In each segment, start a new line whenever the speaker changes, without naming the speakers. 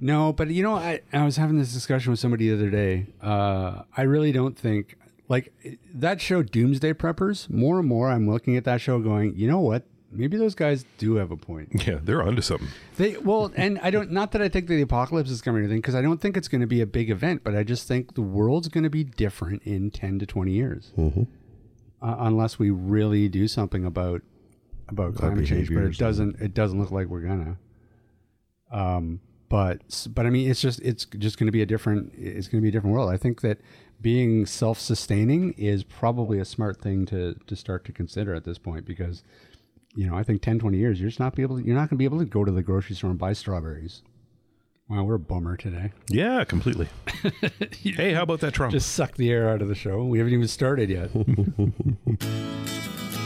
No, but you know, I, I was having this discussion with somebody the other day. Uh, I really don't think like that show Doomsday Preppers. More and more, I'm looking at that show, going, you know what? Maybe those guys do have a point.
Yeah, they're onto something.
They well, and I don't. Not that I think that the apocalypse is coming or anything, because I don't think it's going to be a big event. But I just think the world's going to be different in ten to twenty years, uh, unless we really do something about about climate change. But it doesn't. It doesn't look like we're gonna. Um, but but I mean, it's just it's just going to be a different. It's going to be a different world. I think that being self-sustaining is probably a smart thing to to start to consider at this point because you know, I think 10, 20 years, you're just not be able to, you're not going to be able to go to the grocery store and buy strawberries. Wow, we're a bummer today.
Yeah, completely. hey, how about that Trump?
Just suck the air out of the show. We haven't even started yet.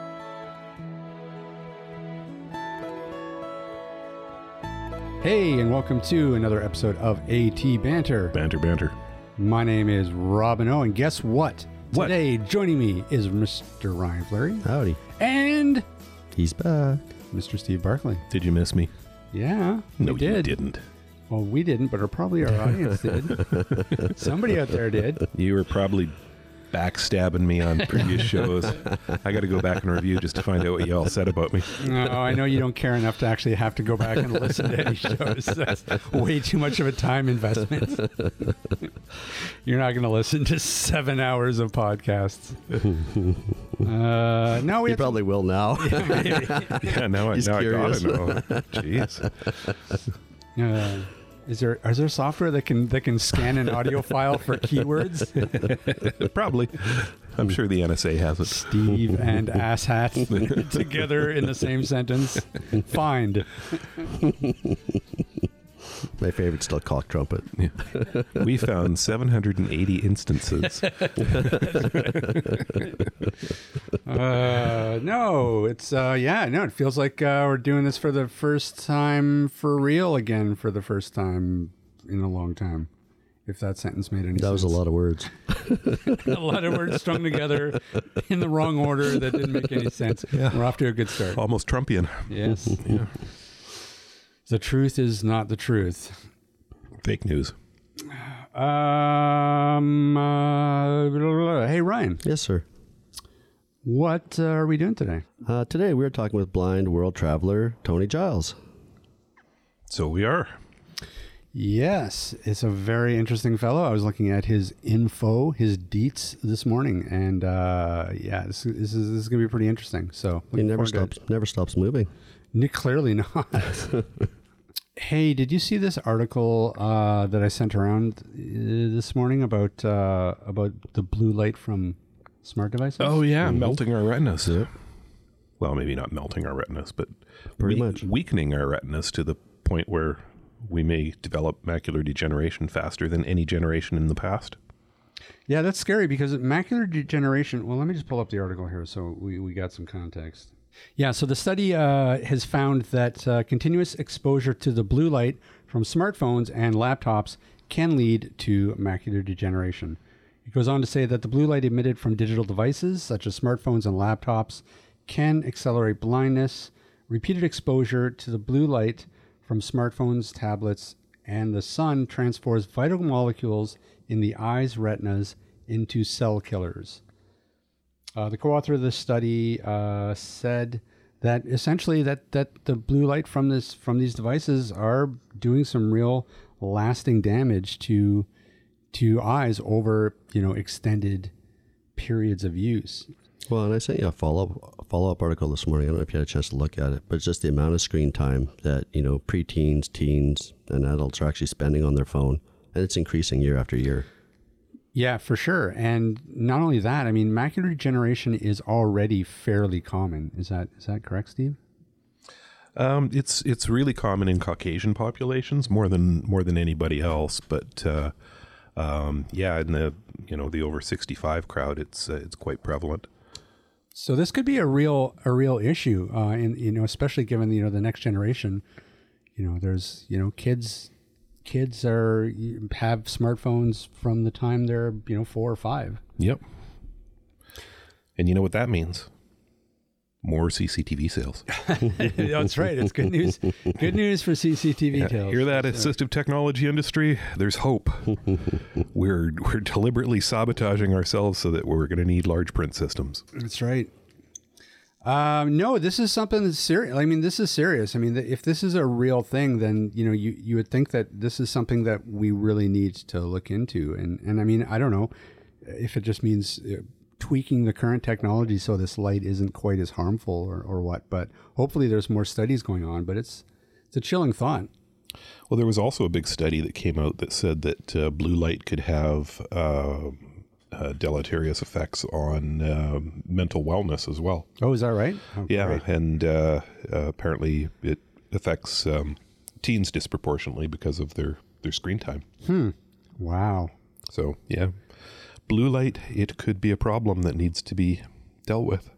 Hey, and welcome to another episode of AT Banter.
banter, banter.
My name is Rob Minot, and guess what?
What?
Today, joining me is Mr. Ryan Fleury
Howdy.
and
He's back.
Mr. Steve Barclay.
Did you miss me?
Yeah,
No,
we did.
you didn't.
Well, we didn't, but probably our audience did. Somebody out there did.
You were probably backstabbing me on previous shows. I got to go back and review just to find out what y'all said about me.
No, I know you don't care enough to actually have to go back and listen to any shows. That's way too much of a time investment. You're not going to listen to seven hours of podcasts. Uh, no, we
He
had
probably will now.
Yeah, now, I,
He's
now I gotta know. Jeez.
uh, is there is there software that can that can scan an audio file for keywords?
Probably. I'm sure the NSA has it.
Steve and asshat together in the same sentence. Find.
My favorite's still cock trumpet.
We found 780 instances.
Uh, no, it's uh, yeah, no. It feels like uh, we're doing this for the first time for real again for the first time in a long time. If that sentence made any sense
That was a lot of words.
a lot of words strung together in the wrong order that didn't make any sense. We're off to a good start.
Almost Trumpian.
Yes,
Yeah.
The truth is not the truth.
Fake news.
Um. Uh, blah, blah, blah. Hey Ryan,
Yes, sir.
what uh, are we doing today?
Uh, today we're talking with blind world traveler Tony Giles.
So we are.
Yes, it's a very interesting fellow. I was looking at his info, his deets this morning, and uh, yeah, this, this is this is gonna be pretty interesting. So
He never
forward to
stops. Never stops moving.
it. Clearly not. hey, did you see this article uh, that I sent around uh, this morning about uh, about the blue light from smart devices?
Oh, yeah. Melting our retinas. Well, maybe not melting our retinas, but
Pretty
we-
much.
weakening our retinas to the point where we may develop macular degeneration faster than any generation in the past.
Yeah, that's scary because macular degeneration. Well, let me just pull up the article here so we, we got some context. Yeah, so the study uh, has found that uh, continuous exposure to the blue light from smartphones and laptops can lead to macular degeneration. It goes on to say that the blue light emitted from digital devices, such as smartphones and laptops, can accelerate blindness. Repeated exposure to the blue light from smartphones, tablets, and the sun transforms vital molecules in the eye's retinas into cell killers. Uh, the co-author of this study uh, said that essentially that, that the blue light from this from these devices are doing some real lasting damage to to eyes over you know extended periods of use.
Well, and I sent you a follow up follow up article this morning. I don't know if you had a chance to look at it, but it's just the amount of screen time that you know preteens, teens, and adults are actually spending on their phone, and it's increasing year after year.
Yeah, for sure. And not only that, I mean, macular degeneration is already fairly common. Is that is that correct, Steve?
Um, it's it's really common in Caucasian populations more than more than anybody else, but uh, um, yeah, in the you know the over sixty five crowd, it's uh, it's quite prevalent.
So this could be a real a real issue, uh, and you know, especially given you know the next generation. You know, there's you know kids kids are have smartphones from the time they're you know four or five.
Yep. And you know what that means? More CCTV sales.
That's right. It's good news. Good news for CCTV
Yeah,
tales.
hear that, assistive technology industry? There's hope. we're we're deliberately sabotaging ourselves so that we're going to need large print systems.
That's right. Um, no, this is something that's serious. I mean, this is serious. I mean, if this is a real thing, then you know, you you would think that this is something that we really need to look into. And and I mean, I don't know if it just means uh, tweaking the current technology so this light isn't quite as harmful or, or what. But hopefully, there's more studies going on. But it's it's a chilling thought.
Well, there was also a big study that came out that said that uh, blue light could have uh, uh, deleterious effects on uh, mental wellness as well.
Oh, is that right? Oh,
Yeah,
great.
and uh, uh, apparently it affects um, teens disproportionately because of their their screen time. Hmm.
Wow.
So yeah, blue light it could be a problem that needs to be dealt with.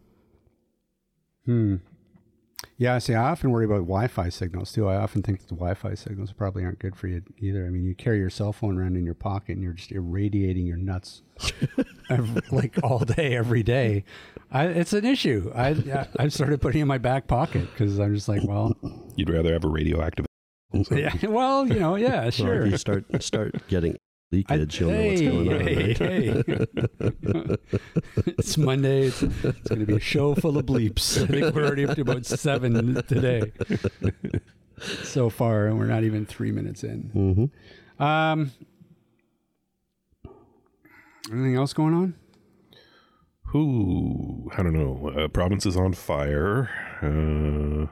Yeah, see, I often worry about Wi-Fi signals too. I often think that the Wi-Fi signals probably aren't good for you either. I mean, you carry your cell phone around in your pocket and you're just irradiating your nuts ev- like all day, every day. I, it's an issue. I, I I've started putting it in my back pocket because I'm just like, well,
You'd rather have a radioactive.
yeah, well, you know, yeah,
Well,
sure.
if you start start getting
I-
leakage, you'll know what's going on.
hey,
right?
hey. it's Monday. It's, it's going to be a show full of bleeps. I think we're already up to about seven today so far, and we're not even three minutes in.
Mhm.
Um, anything else going on?
Who I don't know. Uh, province is on fire. Uh,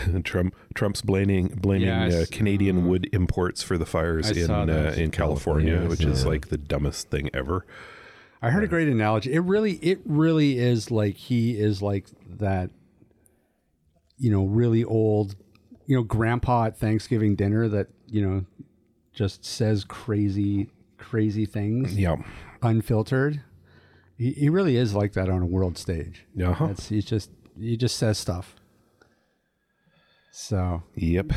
Trump Trump's blaming blaming
Yeah,
uh,
s-
Canadian wood imports for the fires
I
in uh, in California,
California,
which is like the dumbest thing ever.
I heard a great analogy. It really, it really is like he is like that, you know, really old, you know, grandpa at Thanksgiving dinner that you know just says crazy, crazy things
Yeah.
unfiltered. He, he really is like that on a world stage.
Uh-huh.
He's just he just says stuff. So
Yep.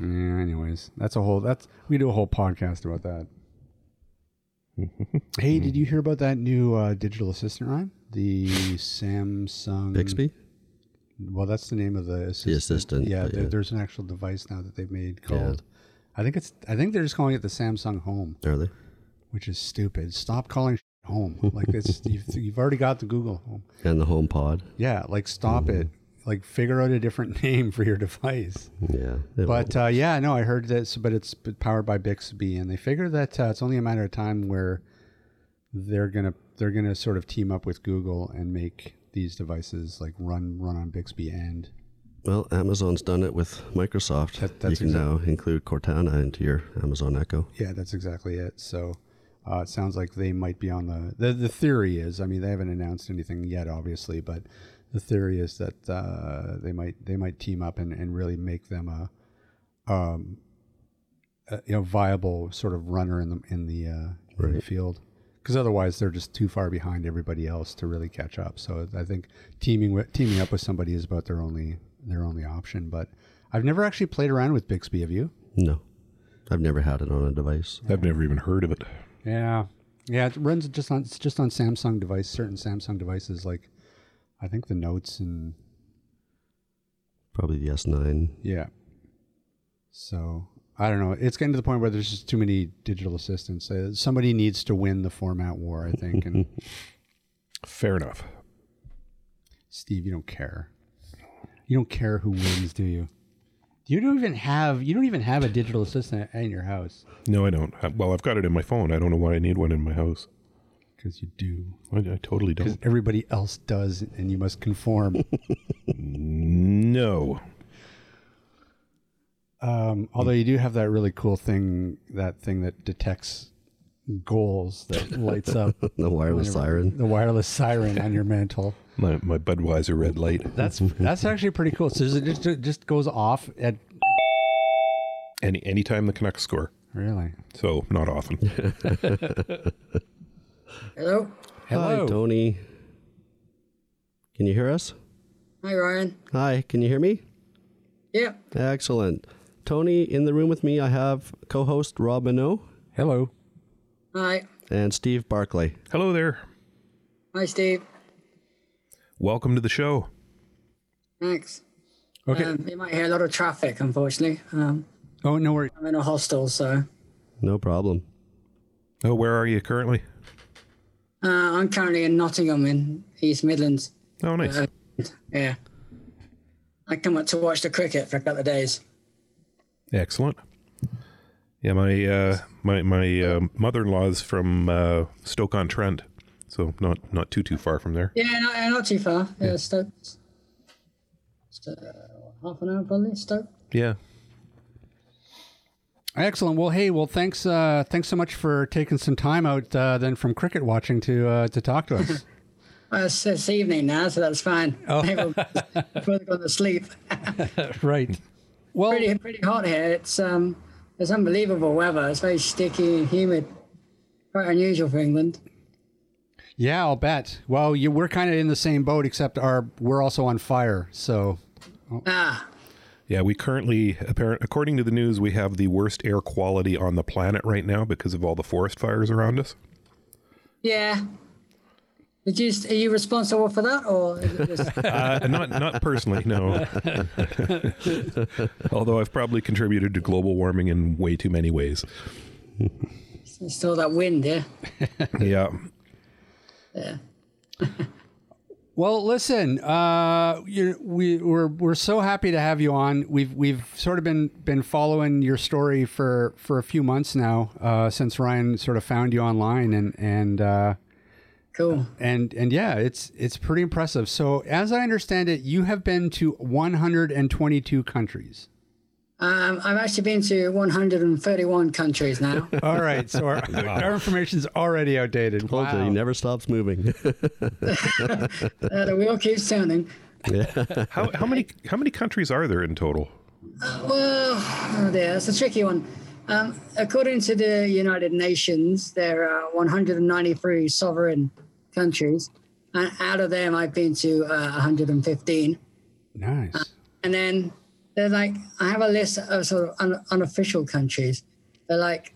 yeah, anyways, that's a whole that's we do a whole podcast about that. hey, did you hear about that new uh, digital assistant, Ryan? The Samsung
Bixby?
Well, that's the name of the assistant.
assistant,
Yeah, there-
yeah.
there's an actual device now that they've made
Yeah.
called. I think it's. I think they're just calling it the Samsung Home,
Are they?
which is stupid. Stop calling home. Like it's you've, you've already got the Google Home.
And the home pod?
Yeah, like stop it. Like figure out a different name for your device.
Yeah.
But uh, yeah, no, I heard this, but it's powered by Bixby, and they figure that uh, it's only a matter of time where they're gonna they're gonna sort of team up with Google and make these devices like run run on Bixby and
Well, Amazon's done it with Microsoft.
That- that's
you can now include Cortana into your Amazon Echo.
yeah, that's exactly it. So uh, it sounds like they might be on the, the the theory is I mean they haven't announced anything yet, obviously, but the theory is that uh, they might they might team up and, and really make them a um a, you know viable sort of runner in the in the uh, in the field because otherwise they're just too far behind everybody else to really catch up. So I think teaming with teaming up with somebody is about their only their only option. But I've never actually played around with Bixby. Have you?
No. I've never had it on a device.
I've never even heard of it.
Yeah, yeah. It runs just on it's just on Samsung device. Certain Samsung devices, like I think the Notes and
Probably the S9.
yeah. So I don't know. It's getting to the point where there's just too many digital assistants. Uh, somebody needs to win the format war, I think. And
Fair enough.
Steve, you don't care. You don't care who wins, do you? You don't even have you don't even have a digital assistant in your house
No, I don't. Uh, Well, I've got it in my phone. I don't know why I need one in my house.
Because you do.
I, I totally don't.
Because everybody else does, and you must conform.
No.
Um, although you do have that really cool thing, that thing that detects goals that lights up
The wireless
whenever-
siren.
the wireless siren on your mantle.
My, my Budweiser red light.
That's that's actually pretty cool. So it just it just goes off at
Any anytime the Canucks score.
really.
So not often.
Hello.
Hello.
Hi, Tony. Can you hear us?
Hi, Ryan.
Hi, can you hear me?
Yeah.
Excellent. Tony, in the room with me, I have co host Rob Minot
Hello.
Hi.
and Steve Barclay.
Hello there.
Hi, Steve.
Welcome to the show.
Thanks.
Okay.
Um, you might hear a lot of traffic, unfortunately. Um,
oh no worries.
I'm in a hostel, so
No problem.
Oh, where are you currently?
Uh, I'm currently in Nottingham in East Midlands.
Oh, nice.
Uh, yeah. I come up to watch the cricket for a couple of days.
Excellent. Yeah, my uh, my my uh, mother-in-law's from uh, Stoke on Trent, so not not too too far from there.
Yeah, not, uh, not too far. Yeah, Stoke. Sto- half an hour probably, Stoke.
Yeah.
Excellent. Well, hey, well, thanks, uh, thanks so much for taking some time out uh, then from cricket watching to uh, to talk to us.
Well, it's, it's evening now, so that's fine. Oh. Before they go to sleep.
right. Well,
pretty pretty hot here. It's um it's unbelievable weather. It's very sticky and humid. Quite unusual for England.
yeah, I'll bet. Well, you, we're kind of in the same boat, except our we're also on fire. So
Ah,
Yeah, we currently, apparent, according to the news, we have the worst air quality on the planet right now because of all the forest fires around us.
yeah. Did you are you responsible for that, or just,
Uh, not not personally, no. Although I've probably contributed to global warming in way too many ways.
still that wind? Yeah.
Yeah.
Yeah.
Well, listen, uh, you we we're we're so happy to have you on. We've we've sort of been been following your story for for a few months now, uh, since Ryan sort of found you online, and and uh,
Cool.
and and yeah, it's it's pretty impressive. So, as I understand it, you have been to 122 countries.
Um, I've actually been to 131 countries now.
All right, so our, our information's already outdated.
Told you,
Wow.
he never stops moving.
uh, the wheel keeps turning.
How, how many how many countries are there in total?
Well, oh dear, that's a tricky one. Um, according to the United Nations, there are 193 sovereign countries, and out of them, I've been to uh, 115.
Nice.
And then they're like, I have a list of sort of un- unofficial countries. They're like,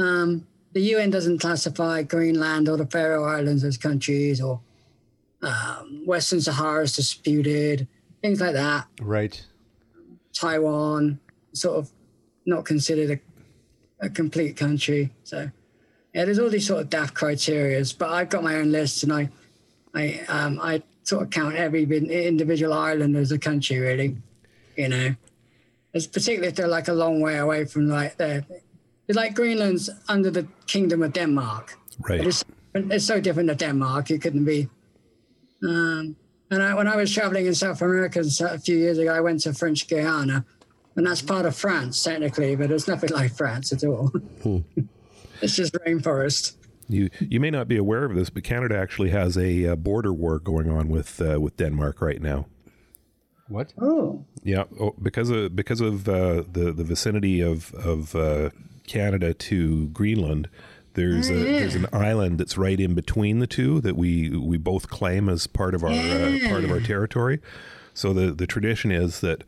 um, the UN doesn't classify Greenland or the Faroe Islands as countries, or um, Western Sahara is disputed, things like that.
Right.
Taiwan, sort of not considered a, a complete country. So, yeah, there's all these sort of daft criterias. But I've got my own list, and I, I, um, I sort of count every individual island as a country, really. You know, it's particularly if they're like a long way away from like the, like Greenland's under the Kingdom of Denmark.
Right.
It's, it's so different to Denmark. It couldn't be. Um, and I, when I was traveling in South America a few years ago, I went to French Guiana, and that's part of France technically, but it's nothing like France at all. it's just rainforest.
You you may not be aware of this, but Canada actually has a uh, border war going on with uh, with Denmark right now.
What?
Oh,
Yeah, oh, because of because of uh, the the vicinity of of uh, Canada to Greenland, there's a there's an island that's right in between the two that we we both claim as part of our uh, part of our territory. So the the tradition is that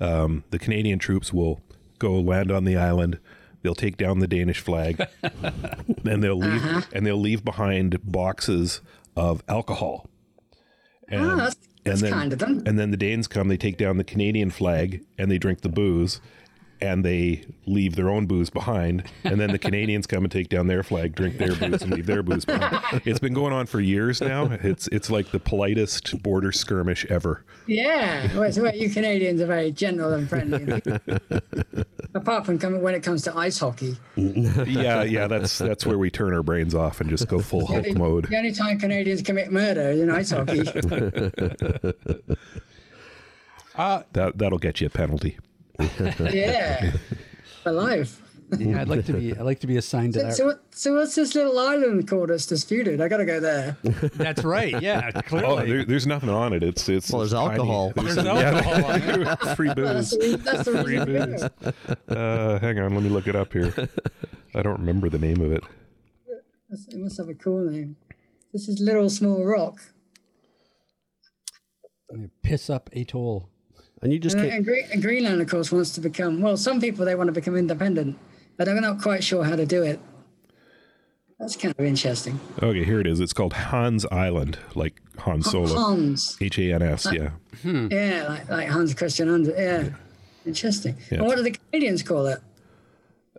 um, the Canadian troops will go land on the island. They'll take down the Danish flag, and they'll leave and they'll leave behind boxes of alcohol. And,
Oh, that's- that's
then,
kind of them.
And then the Danes come, they take down the Canadian flag, and they drink the booze, and they leave their own booze behind. And then the Canadians come and take down their flag, drink their booze, and leave their booze behind. It's been going on for years now. It's it's like the politest border skirmish ever.
yeah. Well, it's where you Canadians are very gentle and friendly. Apart from coming when it comes to ice hockey.
Yeah, yeah, that's that's where we turn our brains off and just go full Hulk
The-
mode.
The only time Canadians commit murder is in ice hockey.
That that'll get you a penalty.
yeah, for life.
Yeah, I'd like to be. I'd like to be assigned to
So,
that.
so, so what's this little island called that's disputed? I gotta go there.
That's right. Yeah,
Oh,
clearly.
there, there's nothing on it. It's it's
Well, there's
tiny.
alcohol.
There's alcohol on it.
free
That's
booze.
the, that's the
Free booze. Uh, hang on, let me look it up here. I don't remember the name of it.
It must have a cool name. This is Little Small Rock.
Piss up atoll.
And you just
And,
can't.
and, Gre- and Greenland, of course, wants to become, well, some people, they want to become independent, but they're not quite sure how to do it. That's kind of interesting.
Okay, here it is. It's called Hans Island, like Han Solo.
Hans.
H A N S. Yeah.
Yeah, like, like Hans Christian Andersen. Yeah. Interesting.
Yeah.
And what do the Canadians call it?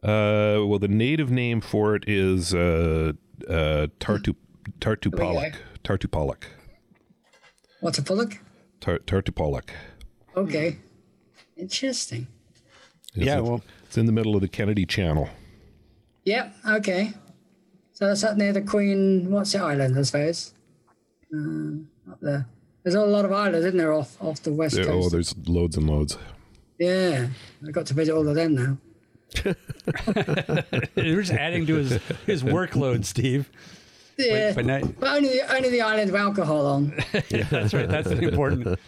Uh, well, the native name for it is uh, uh, Tartu Tartupaluk. Tartupaluk.
What's a pullock?
Tar- Tartupaluk.
Okay. Interesting.
It's-
Yeah,
it's-
well-
it's in the middle of the Kennedy Channel.
Yep. Okay. So that's up near the Queen. What's it island? I suppose. Um, up there. There's a lot of islands, isn't there, off off the west
There- oh, there's loads and loads.
yeah, I got to visit all of them now.
You're just adding to his his workload, Steve.
Yeah,
But now,
but only the, only the islands with alcohol on.
yeah, that's right. That's important.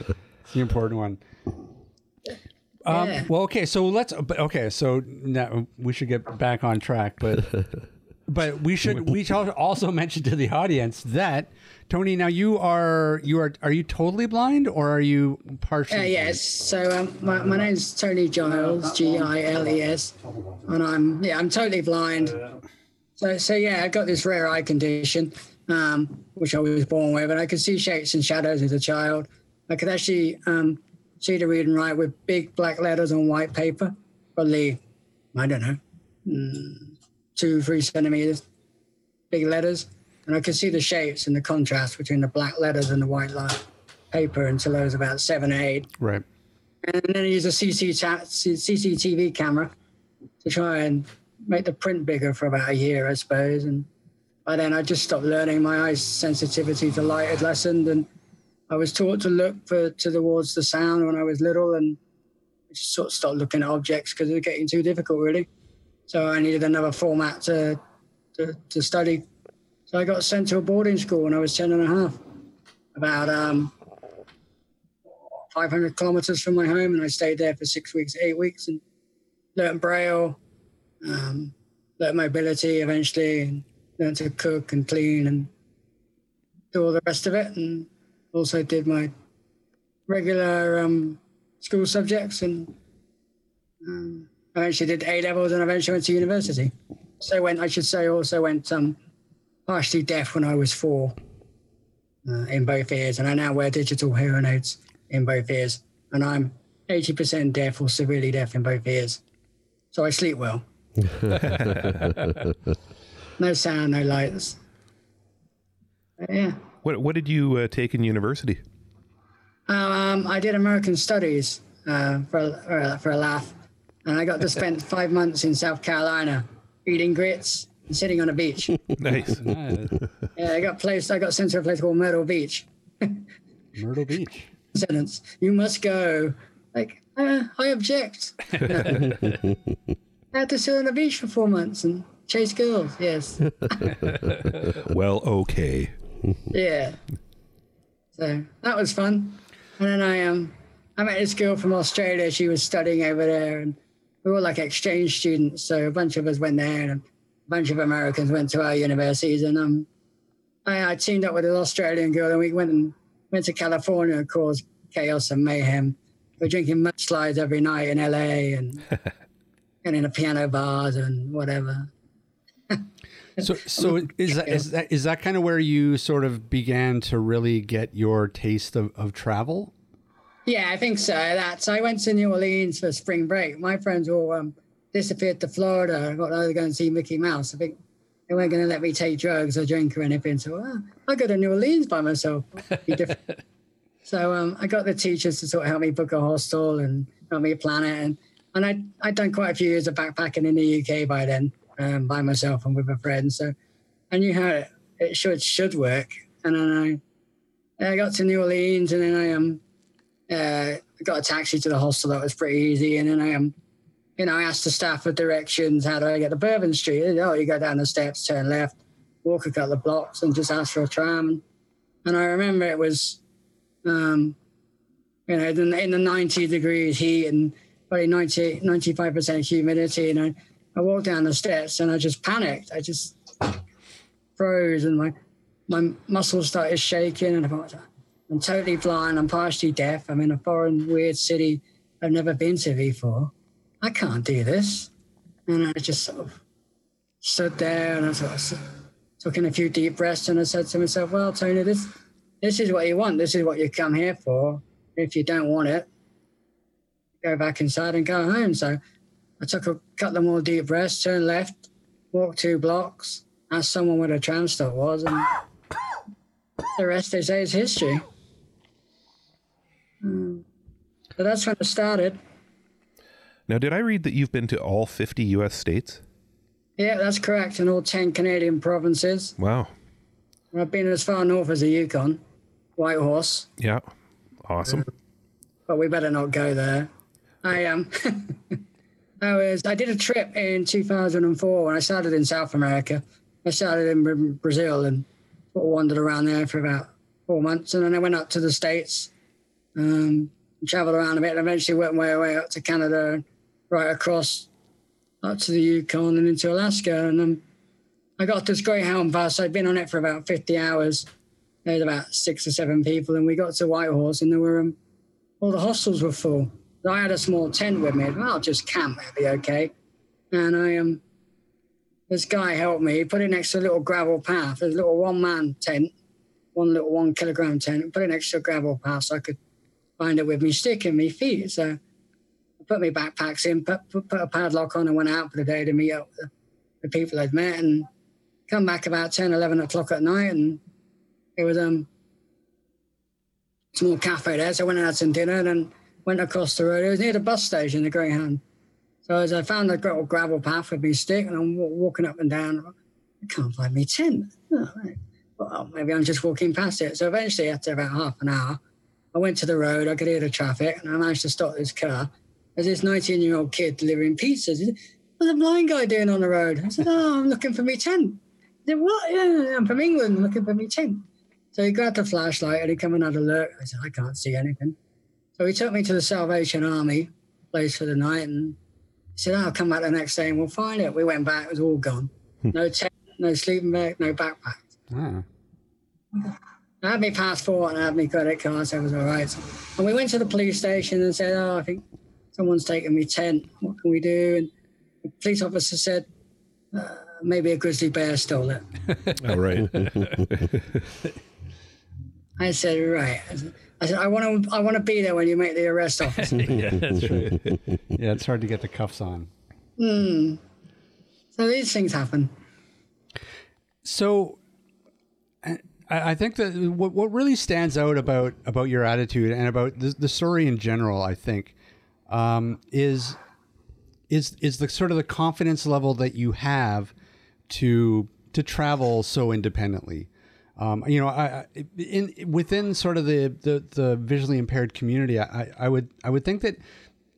The important one. Um,
Yeah.
Well, okay. So let's. but Okay. So now we should get back on track, but but we should we shall also mention to the audience that Tony. Now you are you are are you totally blind or are you partially?
Uh, yes. So um, my, my name's Tony Giles, G I L E S, and I'm yeah I'm totally blind. So so yeah, I got this rare eye condition, um, which I was born with, and I could see shapes and shadows as a child. I could actually um, see to read and write with big black letters on white paper, probably I don't know, mm, two three centimeters, big letters, and I could see the shapes and the contrast between the black letters and the white line paper until I was about seven or eight.
Right.
And then I used a CC ta- C- CCTV camera to try and make the print bigger for about a year, I suppose. And by then I just stopped learning. My eyes sensitivity to light had lessened, and I was taught to look for to towards the sound when I was little, and I just sort of stopped looking at objects because it was getting too difficult, really. So I needed another format to, to to study. So I got sent to a boarding school when I was 10 and a half, about um, 500 kilometers from my home, and I stayed there for six weeks, eight weeks, and learned Braille, um, learned mobility eventually, and learned to cook and clean and do all the rest of it, and also did my regular um, school subjects, and um, eventually did A levels, and eventually went to university. So went, I should say, also went um, partially deaf when I was four uh, in both ears, and I now wear digital hearing aids in both ears, and I'm 80% deaf or severely deaf in both ears. So I sleep well. no sound, no lights. But yeah.
What What did you uh, take in university?
Um, I did American Studies uh, for, a- for, a, for a laugh, and I got to spend five months in South Carolina eating grits and sitting on a beach.
Nice.
yeah, I got placed. I got sent to a place called Myrtle Beach.
Myrtle Beach.
sentence. You must go. Like, uh, I object. I had to sit on the beach for four months and chase girls. Yes.
well, okay.
Yeah. So that was fun. And then I um I met this girl from Australia. She was studying over there, and we were like exchange students. So a bunch of us went there, and a bunch of Americans went to our universities. And um, I, I teamed up with an Australian girl, and we went and went to California and caused chaos and mayhem. We're drinking mudslides every night in LA and and in the piano bars and whatever.
So, so is that is that is that kind of where you sort of began to really get your taste of, of travel?
Yeah, I think so. That's I went to New Orleans for spring break. My friends all um, disappeared to Florida. I got to go and see Mickey Mouse. I think they weren't going to let me take drugs or drink or anything. So uh, I go to New Orleans by myself. So um, I got the teachers to sort of help me book a hostel and help me plan it. And and I I'd done quite a few years of backpacking in the UK by then, um, by myself and with a friend. So I knew how it, it should should work. And then I I got to New Orleans and then I um uh, got a taxi to the hostel. That was pretty easy. And then I um, you know, I asked the staff for directions. How do I get to Bourbon Street? Oh, you go down the steps, turn left, walk a couple of blocks, and just ask for a tram. And I remember it was, um, you know, in, the 90 degrees heat and probably 90, 95% humidity. And I, I walked down the steps and I just panicked. I just froze and my, my muscles started shaking. And I thought, I'm totally blind. I'm partially deaf. I'm in a foreign, weird city I've never been to before. I can't do this. And I just sort of stood there and I sort of took in a few deep breaths and I said to myself, well, Tony, this, this is what you want. This is what you come here for. If you don't want it, go back inside and go home. So I took a couple more deep breaths, turned left, walked two blocks, asked someone where the tram stop was, and the rest they say is history. Mm. So that's when it started.
Now, did I read that you've been to all 50 U.S. states?
Yeah, that's correct, and all 10 Canadian provinces.
Wow.
I've been as far north as the Yukon, Whitehorse.
Yeah, awesome.
But we better not go there. I um, I was I did a trip in 2004 when I started in South America. I started in Brazil and wandered around there for about four months, and then I went up to the states, um, traveled around a bit, and eventually worked my way up to Canada right across up to the Yukon and into Alaska. And um, I got this Greyhound bus. I'd been on it for about 50 hours. There was about six or seven people, and we got to Whitehorse, and there were um, all the hostels were full. I had a small tent with me. Well, I'll just camp. That'll be okay. And I um, this guy helped me. He put it next to a little gravel path. A little one-man tent, one little one kilogram tent. Put it next to a gravel path so I could find it with me stick and me feet. So I put my backpacks in, put, put, put, a padlock on, and went out for the day to meet up with the, the, people I'd met, and come back about 10, 11 o'clock at night, and it was um small cafe there. So I went and had some dinner, and then went across the road. It was near the bus station, the Greyhound. So as I found a little gravel path with my stick, and I'm walking up and down, I can't find me tent. Oh, right. Well, maybe I'm just walking past it. So eventually, after about half an hour, I went to the road. I could hear the traffic, and I managed to stop this car there's this 19 year old kid delivering pizzas. What's a blind guy doing on the road? I said, Oh, I'm looking for me tent. He said, What? Yeah, I'm from England, looking for me tent. So he grabbed the flashlight and he come and had a look. I said, I can't see anything. So he took me to the Salvation Army place for the night and he said, oh, I'll come back the next day and we'll find it. We went back, it was all gone. Hmm. no tent, no sleeping bag, no backpack. I had my passport and I had my credit card, so it was all right. And we went to the police station and said, Oh, I think someone's taken me tent. What can we do? And the police officer said, uh, maybe a grizzly bear stole it.
All right.
I said, right. I said, I said, I want to, I want to be there when you make the arrest, officer.
yeah, that's right. Yeah, it's hard to get the cuffs on.
Hmm. So these things happen.
So, I think that what, what really stands out about about your attitude and about the, the story in general, I think, um, is is is the sort of the confidence level that you have to to travel so independently. Um, you know, I, in within sort of the, the, the visually impaired community, I, I would I would think that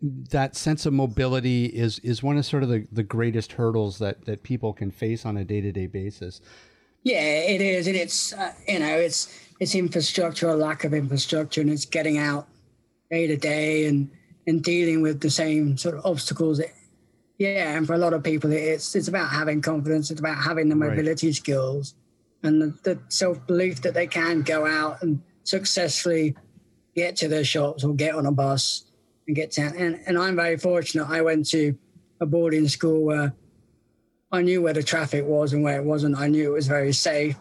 that sense of mobility is is one of sort of the, the greatest hurdles that that people can face on a day to day basis.
Yeah, it is, and it's uh, you know it's it's infrastructure or lack of infrastructure, and it's getting out day to day and and dealing with the same sort of obstacles. Yeah, and for a lot of people, it's it's about having confidence. It's about having the mobility right. skills and the, the self belief that they can go out and successfully get to their shops or get on a bus and get to. And, and I'm very fortunate. I went to a boarding school where I knew where the traffic was and where it wasn't. I knew it was very safe.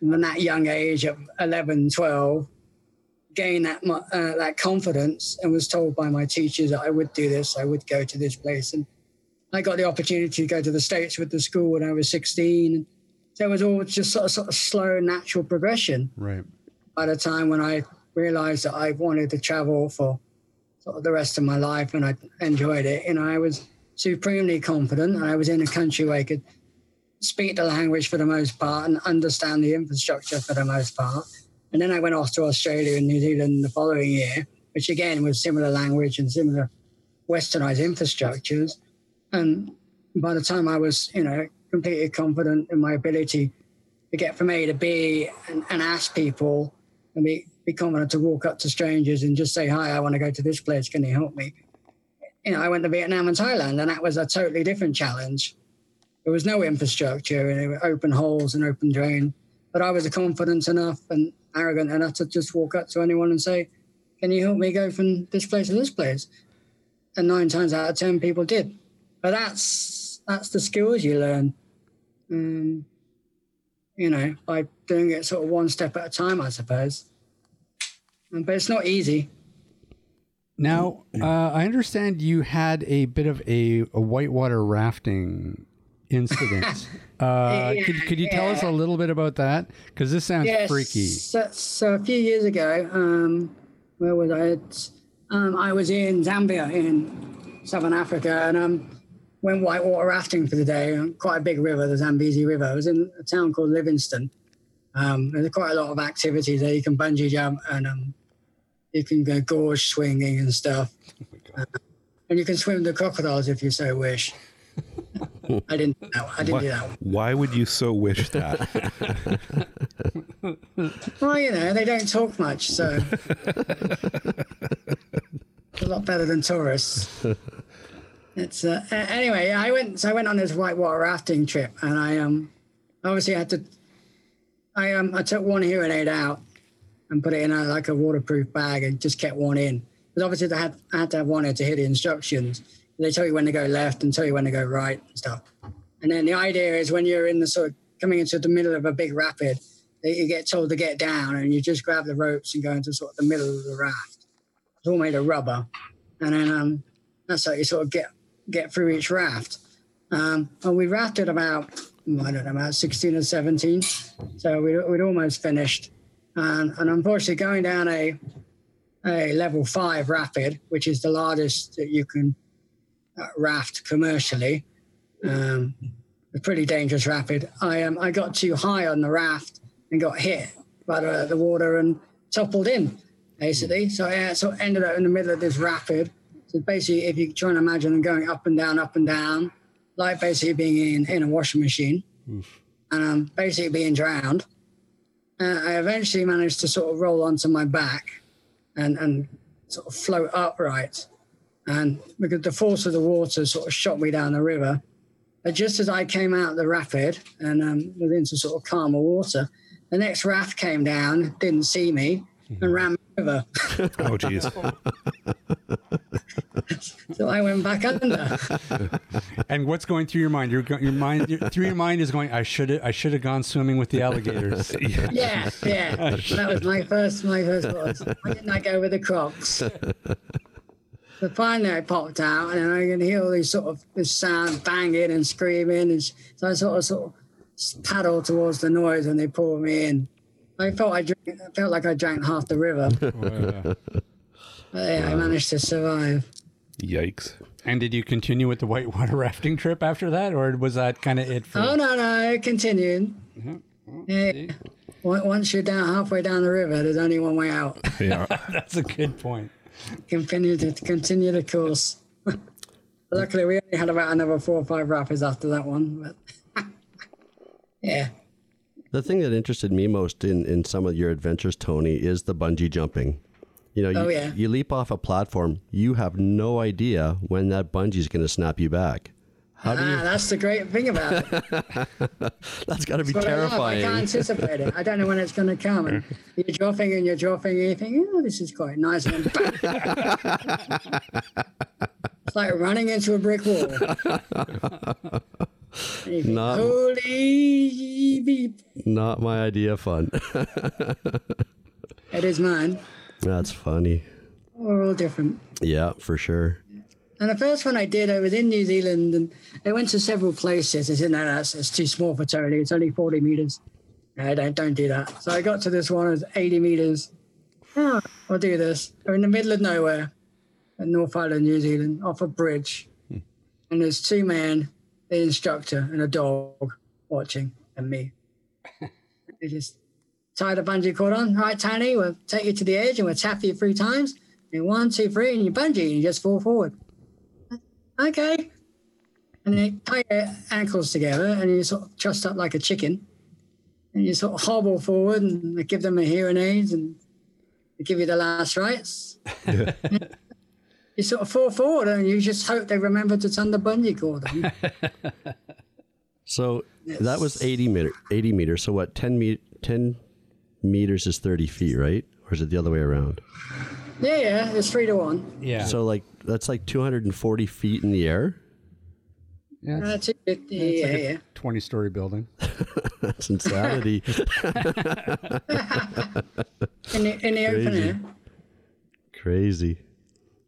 And from that young age of 11, 12, gained that uh, that confidence and was told by my teachers that I would do this, I would go to this place, and I got the opportunity to go to the states with the school when I was 16. So it was all just sort of, sort of slow, natural progression.
Right.
By the time when I realized that I wanted to travel for sort of the rest of my life and I enjoyed it, you know, I was supremely confident. I was in a country where I could speak the language for the most part and understand the infrastructure for the most part and then I went off to Australia and New Zealand the following year, which again was similar language and similar westernized infrastructures. And by the time I was, you know, completely confident in my ability to get from A to B and, and ask people and be, be confident to walk up to strangers and just say, Hi, I want to go to this place. Can you help me? You know, I went to Vietnam and Thailand, and that was a totally different challenge. There was no infrastructure, and there were open holes and open drain. But I was confident enough and arrogant enough to just walk up to anyone and say, Can you help me go from this place to this place? And nine times out of ten, people did. But that's that's the skills you learn. Um, you know, by doing it sort of one step at a time, I suppose. Um, but it's not easy.
Now, uh, I understand you had a bit of a, a whitewater rafting incident. uh,
Yeah,
could, could you tell us a little bit about that? Because this sounds
Yes.
freaky.
So, so a few years ago, um, where was I? It's, Um, I was in Zambia in southern Africa and um, went whitewater rafting for the day. on Quite a big river, the Zambezi River. I was in a town called Livingstone. Um, there's quite a lot of activities there. You can bungee jump and um, you can go gorge swinging and stuff. Uh, and you can swim the crocodiles if you so wish. I didn't. do I didn't do that. one.
Why would you so wish that?
Well, you know, they don't talk much, so a lot better than tourists. It's uh, anyway. I went. So I went on this whitewater rafting trip, and I um obviously had to. I um I took one hearing aid out and put it in a, like a waterproof bag and just kept one in. Because obviously I had I had to have one in to hear the instructions. They tell you when to go left and tell you when to go right and stuff. And then the idea is when you're in the sort of coming into the middle of a big rapid, you get told to get down and you just grab the ropes and go into sort of the middle of the raft. It's all made of rubber. And then um, that's how you sort of get get through each raft. Um, and we rafted about, I don't know, about 16 or 17. So we, we'd almost finished. And, and unfortunately, going down a, a level five rapid, which is the largest that you can uh, raft commercially, um, a pretty dangerous rapid. I um, I got too high on the raft and got hit by the, the water and toppled in, basically. So I so ended up in the middle of this rapid. So basically, if you try and imagine them going up and down, up and down, like basically being in, in a washing machine, and um, basically being drowned. Uh, I eventually managed to sort of roll onto my back and, and sort of float upright. And because the force of the water sort of shot me down the river, but just as I came out of the rapid and um, was into sort of calmer water, the next raft came down, didn't see me, and ran me over.
Oh, geez.
So I went back under.
And what's going through your mind? Your your mind your, through your mind is going. I should I should have gone swimming with the alligators.
Yeah, yeah. That was my first, my first thoughts. Why didn't I go with the Crocs? So finally I popped out and I can hear all these sort of this sound banging and screaming. And so I sort of sort of paddled towards the noise and they pulled me in. I felt I, drank, I felt like I drank half the river.
Uh,
But yeah, I managed to survive.
Yikes.
and did you continue with the whitewater rafting trip after that, or was that kind of it? For,
Oh no, no, it continued. Yeah. Once once you're down halfway down the river, there's only one way out.
Yeah.
That's a good point.
continue to continue the course. Luckily, we only had about another four or five rapids after that one. But yeah,
The thing that interested me most in, in some of your adventures, Tony, is the bungee jumping. You know, you,
Oh, yeah.
you leap off a platform, you have no idea when that bungee is going to snap you back. How
ah,
you?
that's the great thing about it.
That's got to be
But I, I
terrifying.
can't anticipate it. I don't know when it's going to come. And you're dropping and you're dropping, and you think, oh, this is quite nice. And it's like running into a brick wall. And you think,
Not-
Holy beep.
Not my idea of fun.
It is mine.
That's funny.
We're all different.
Yeah, for sure.
And the first one I did, I was in New Zealand and I went to several places. I said, no, that's it's too small for Tony. It's only 40 meters. No, don't, don't do that. So I got to this one, it's 80 meters. Oh, I'll do this. We're in the middle of nowhere in North Island, New Zealand, off a bridge. Hmm. And there's two men, the instructor and a dog watching, and me. they just tie the bungee cord on. Right, Tony, we'll take you to the edge and we'll tap you three times. And one, two, three, and you bungee and you just fall forward. Okay. and they tie your ankles together, and you sort of trussed up like a chicken, and you sort of hobble forward, and they give them a hearing aids, and they give you the last rites. you sort of fall forward, and you just hope they remember to turn the bungee cord on.
So that was 80 meter, 80 meters. So what? 10 me- 10 meters is 30 feet, right? Or is it the other way around?
yeah, yeah, it's three to one.
Yeah.
So like that's like 240 feet in the air.
yeah,
That's it. Yeah, yeah,
like
yeah.
a 20 story building.
That's insanity.
In the, in the open air.
Crazy.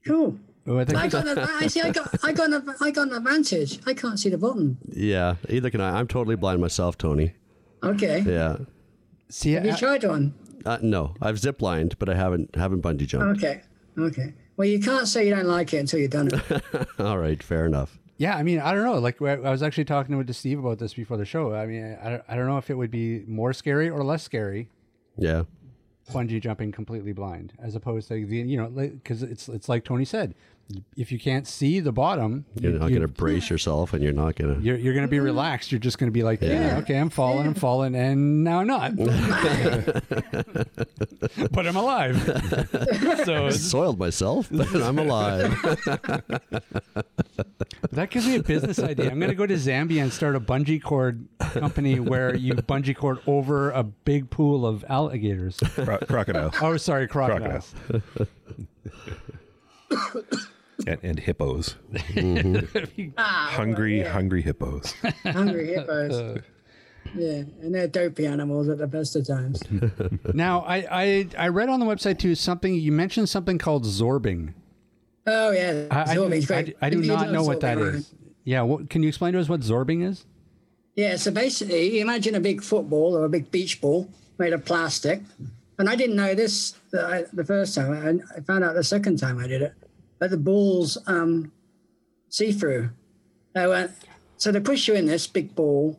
Cool.
Oh, I think
I got, an, I see. I got, I got, an, I got an advantage. I can't see the button.
Yeah. Either can I. I'm totally blind myself, Tony.
Okay.
Yeah.
see,
Have you
I-
tried one?
Uh, no, I've zip lined, but I haven't haven't bungee jumped.
Okay. Okay. Well, you can't say you don't like it until you've done it.
All right, fair enough.
Yeah, I mean, I don't know. Like, I I was actually talking with Steve about this before the show. I mean, I don't, I don't know if it would be more scary or less scary
Yeah.
Bungee jumping completely blind, as opposed to the you know, because it's it's like Tony said, if you can't see the bottom,
You're
you,
not going to brace yourself, and you're not going to.
You're, you're going to be relaxed. You're just going to be like, yeah, okay, I'm falling, I'm falling, and now I'm not. but I'm alive. so it's-
Soiled myself, but I'm alive.
that gives me a business idea. I'm going to go to Zambia and start a bungee cord company where you bungee cord over a big pool of alligators.
Cro- crocodile
Oh, sorry, crocodiles.
And, and hippos. Mm-hmm. Ah, hungry, hungry hippos.
Hungry hippos. Yeah, and they're dopey animals at the best of times.
Now, I, I I read on the website too something you mentioned something called zorbing.
Oh yeah,
I, I, do,
zorbing's
I,
great.
do- I do
You
not know what that
zorbing, right?
is. Yeah, what, can you explain to us what zorbing is?
Yeah, so basically, imagine a big football or a big beach ball made of plastic. And I didn't know this the, I, the first time. I, I found out the second time I did it. But the ball's um, see through. They went, so they push you in this big ball,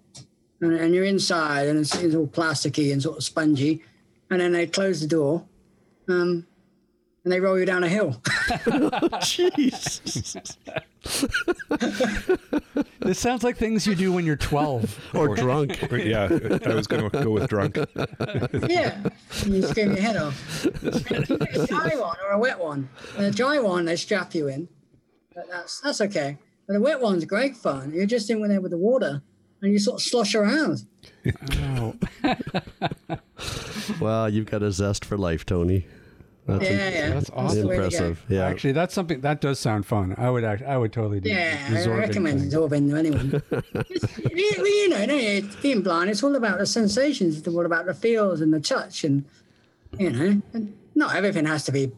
and, and you're inside, and it's, it's all plasticky and sort of spongy. And then they close the door, um, and they roll you down a hill.
Jeez.
This sounds like things you do when you're 12.
Or drunk.
yeah, I was going to go with drunk.
Yeah, and you scream your head off. You get a dry one or a wet one. And a dry one, they strap you in, but that's that's okay. But the wet one's great fun. You're just in there with the water, and you sort of slosh around.
Oh.
Well, you've got a zest for life, Tony. That's
Yeah, yeah.
That's awesome.
the way to go.
impressive. Yeah.
Actually, that's something that does sound fun. I would act, I would totally do.
Yeah, I
zorbing
recommend
thing.
absorbing to anyone. It's- you, you know, don't being blind, it's all about the sensations. It's all about the feels and the touch, and you know, and not everything has to be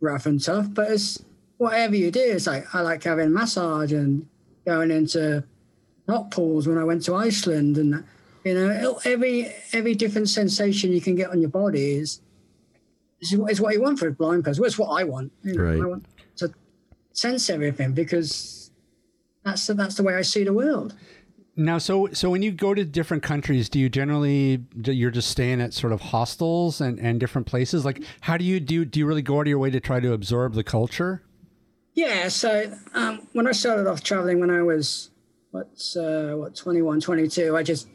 rough and tough, but it's whatever you do. It's like I like having massage and going into hot pools when I went to Iceland, and you know, every every different sensation you can get on your body is is, what- is what you want for a blind person. Well, it's what I want. you know.
Right.
I want to sense everything because that's the, that's the way I see the world.
Now, so so when you go to different countries, do you generally do- you're just staying at sort of hostels and, and different places? Like, how do you do? Do you really go out of your way to try to absorb the culture?
Yeah, so um, when I started off traveling when I was what's uh, what 21, 22, I just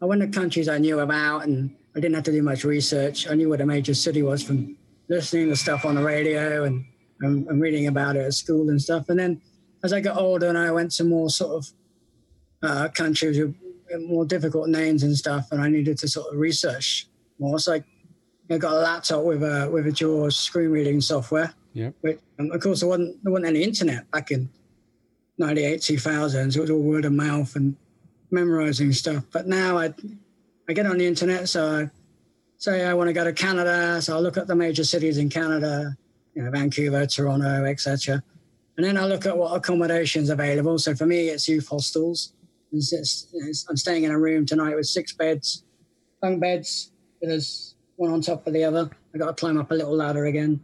I went to countries I knew about and I didn't have to do much research. I knew what a major city was from listening to stuff on the radio and, and, and reading about it at school and stuff. And then as I got older and I went to more sort of uh, countries with more difficult names and stuff, and I needed to sort of research more. So I, I got a laptop with a with a JAWS screen reading software.
Yep.
But um, of course, there wasn't there wasn't any internet back in '98, 2000. So it was all word of mouth and memorizing stuff. But now I I get on the internet, so I say I want to go to Canada, so I look at the major cities in Canada, you know, Vancouver, Toronto, etc. And then I look at what accommodations available. So for me, it's youth hostels. It's, it's, it's, I'm staying in a room tonight with six beds, bunk beds. There's one on top of the other. I got to climb up a little ladder again,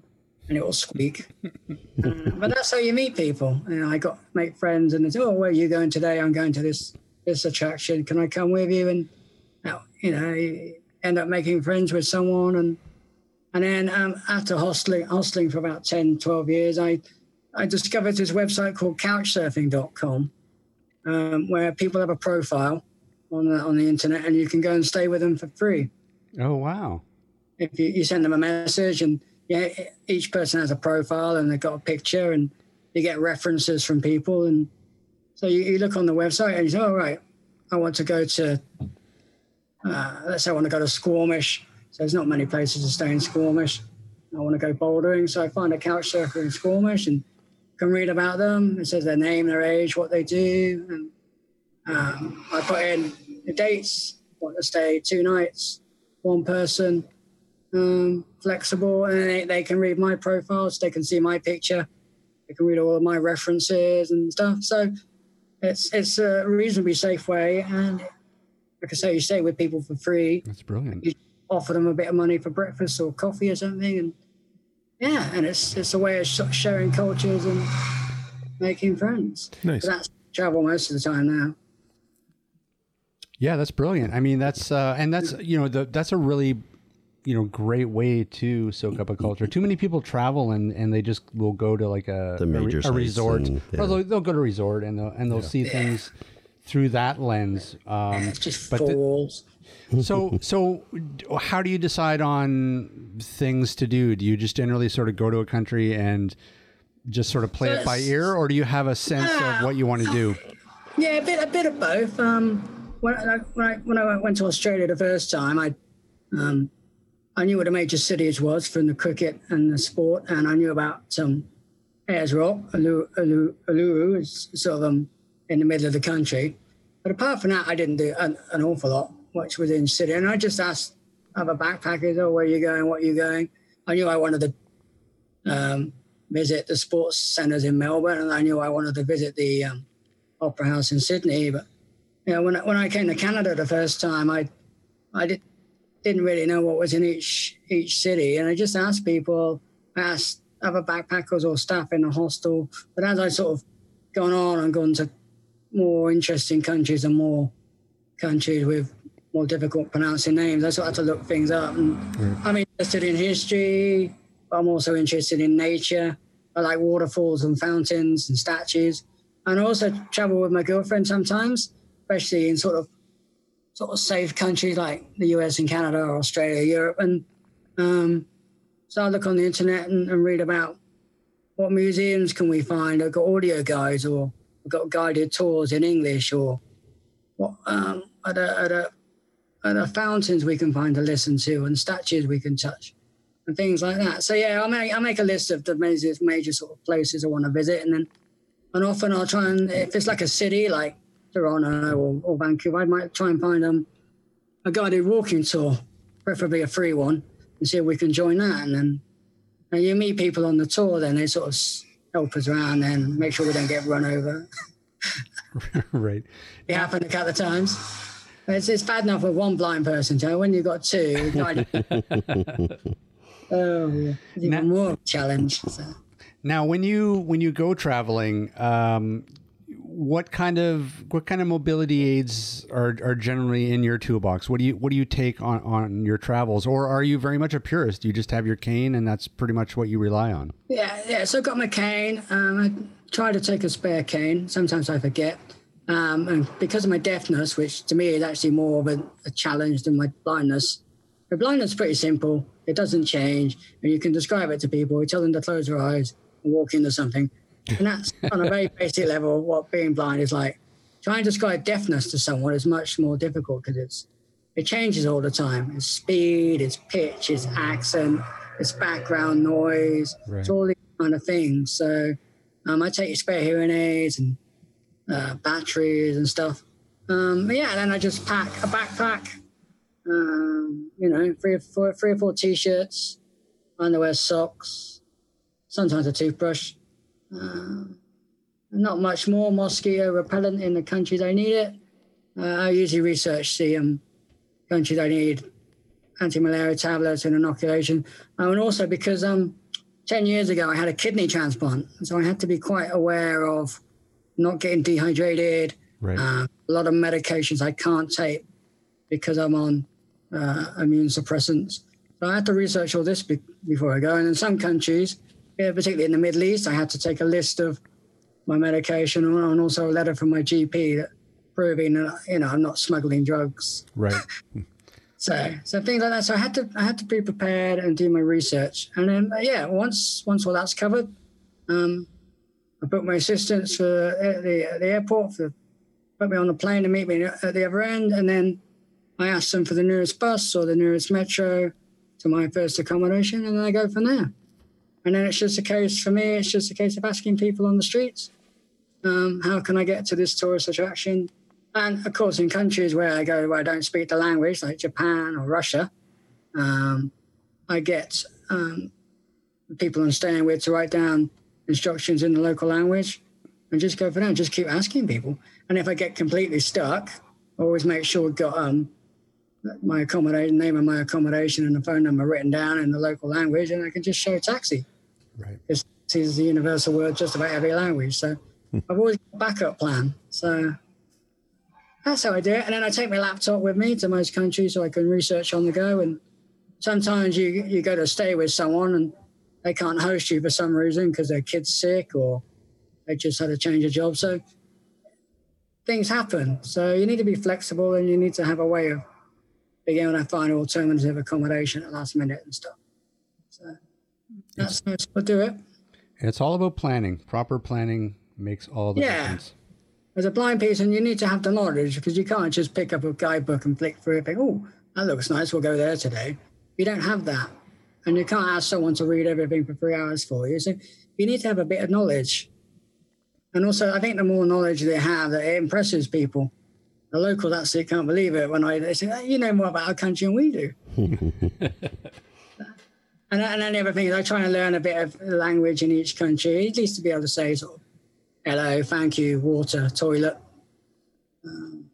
and it will squeak. Uh, but that's how you meet people. You know, I got make friends, and it's oh, where are you going today? I'm going to this this attraction. Can I come with you? And you know, end up making friends with someone, and and then um, after hosteling hosteling for about 10, 12 years, I I discovered this website called Couchsurfing.com, um, where people have a profile on the, on the internet and you can go and stay with them for free.
Oh, wow.
If you, you send them a message and yeah, each person has a profile and they've got a picture and you get references from people. And so you, you look on the website and you say, oh, right, I want to go to, uh, let's say I want to go to Squamish. So there's not many places to stay in Squamish. I want to go bouldering. So I find a couch surfer in Squamish and can read about them. It says their name, their age, what they do. And um, I put in the dates, want to stay two nights, one person, um, flexible, and they, they can read my profiles. They can see my picture. They can read all of my references and stuff. So it's it's a reasonably safe way. And like I say, you stay with people for free.
That's brilliant.
You offer them a bit of money for breakfast or coffee or something, and yeah, and it's it's a way of sharing cultures and making friends.
Nice.
So that's travel most of the time now.
Yeah, that's brilliant. I mean, that's uh, and that's you know the, that's a really you know great way to soak up a culture. Too many people travel and, and they just will go to like a
The major
a, a resort.
and- yeah.
Or they'll, they'll go to a resort and they'll and they'll see things through that lens. Um,
It's just
but the- so so how do you decide on things to do? Do you just generally sort of go to a country and just sort of play it by ear, or do you have a sense of what you want to do?
Yeah, a bit, a bit of both. Um, when I, when I when I went to Australia the first time, I um, I knew what a major cities was from the cricket and the sport, and I knew about um, Ayers Rock, Uluru, Uluru, Uluru is sort of um, in the middle of the country. But apart from that, I didn't do an, an awful lot, which was in city. And I just asked other backpackers, "Oh, where are you going? What are you going?" I knew I wanted to um, visit the sports centres in Melbourne, and I knew I wanted to visit the um, Opera House in Sydney. But you know, when I, when I came to Canada the first time, I I did, didn't really know what was in each each city, and I just asked people, asked other backpackers or staff in the hostel. But as I sort of gone on and gone to more interesting countries and more countries with more difficult pronouncing names, I sort of had to look things up. And I'm interested in history, but I'm also interested in nature. I like waterfalls and fountains and statues. And I also travel with my girlfriend sometimes, especially in sort of sort of safe countries like the US and Canada or Australia, Europe. And um, so I look on the internet and, and read about what museums can we find. I've got audio guides or got guided tours in English or what um, other, other, other fountains we can find to listen to and statues we can touch and things like that. So yeah, I'll make, I'll make a list of the major, major sort of places I want to visit and then and often I'll try and if it's like a city like Toronto or, or Vancouver, I might try and find um, a guided walking tour, preferably a free one, and see if we can join that. And then and you meet people on the tour, then they sort of help us around and make sure we don't get run over.
right.
It happened a couple of times. It's, it's bad enough with one blind person, Joe. When you've got two, oh, yeah. Even
Now-
more challenge. So.
Now, when you when you go traveling, um, what kind of what kind of mobility aids are, are generally in your toolbox? What do you what do you take on, on your travels, or are you very much a purist? You just have your cane and that's pretty much what you rely on?
Yeah, yeah. So I got my cane. Um, I try to take a spare cane. Sometimes I forget. Um, and because of my deafness, which to me is actually more of a, a challenge than my blindness, my blindness is pretty simple. It doesn't change, and you can describe it to people. You tell them to close their eyes and walk into something, and that's on a very basic level what being blind is like. Trying to describe deafness to someone is much more difficult because it's it changes all the time. It's speed, it's pitch, it's accent, it's background noise,
Right.
it's all these kind of things. So um, I take spare hearing aids and uh, batteries and stuff. Um, but yeah, then I just pack a backpack, um, you know, three or four, three or four t-shirts, underwear, socks, sometimes a toothbrush. Um not much more mosquito repellent in the country they need it. Uh, I usually research the um, countries I need anti-malaria tablets and inoculation. Um, and also because um, 10 years ago I had a kidney transplant. So I had to be quite aware of not getting dehydrated,
Right.
uh, a lot of medications I can't take because I'm on uh, immune suppressants. So I had to research all this be- before I go. And in some countries, yeah, particularly in the Middle East, I had to take a list of my medication, and also a letter from my GP that proving that you know I'm not smuggling drugs.
Right.
so so things like that. So I had to I had to be prepared and do my research, and then yeah, once once all that's covered, um, I booked my assistants for the the airport for put me on the plane to meet me at the other end, and then I asked them for the nearest bus or the nearest metro to my first accommodation, and then I go from there. And then it's just a case for me. It's just a case of asking people on the streets, um, how can I get to this tourist attraction? And of course, in countries where I go where I don't speak the language, like Japan or Russia, um, I get um, people I'm staying with to write down instructions in the local language and just go for that. Just keep asking people. And if I get completely stuck, I always make sure I've got um, my accommodation, name of my accommodation, and the phone number written down in the local language, and I can just show a taxi.
Right.
This is the universal word just about every language. So hmm. I've always got a backup plan. So that's how I do it. And then I take my laptop with me to most countries so I can research on the go. And sometimes you you go to stay with someone and they can't host you for some reason because their kid's sick or they just had to change a job. So things happen. So you need to be flexible and you need to have a way of being able to find alternative accommodation at last minute and stuff. That's how I do it.
It's all about planning. Proper planning makes all the
Yeah.
difference.
As a blind person, you need to have the knowledge because you can't just pick up a guidebook and flick through it. and Think, oh, that looks nice. We'll go there today. You don't have that, and you can't ask someone to read everything for three hours for you. So you need to have a bit of knowledge. And also, I think the more knowledge they have, that it impresses people. The locals actually can't believe it when I they say, "Oh, "You know more about our country than we do." and, and then the other thing is, I try and learn a bit of language in each country, at least to be able to say sort of hello, thank you, water, toilet. Um,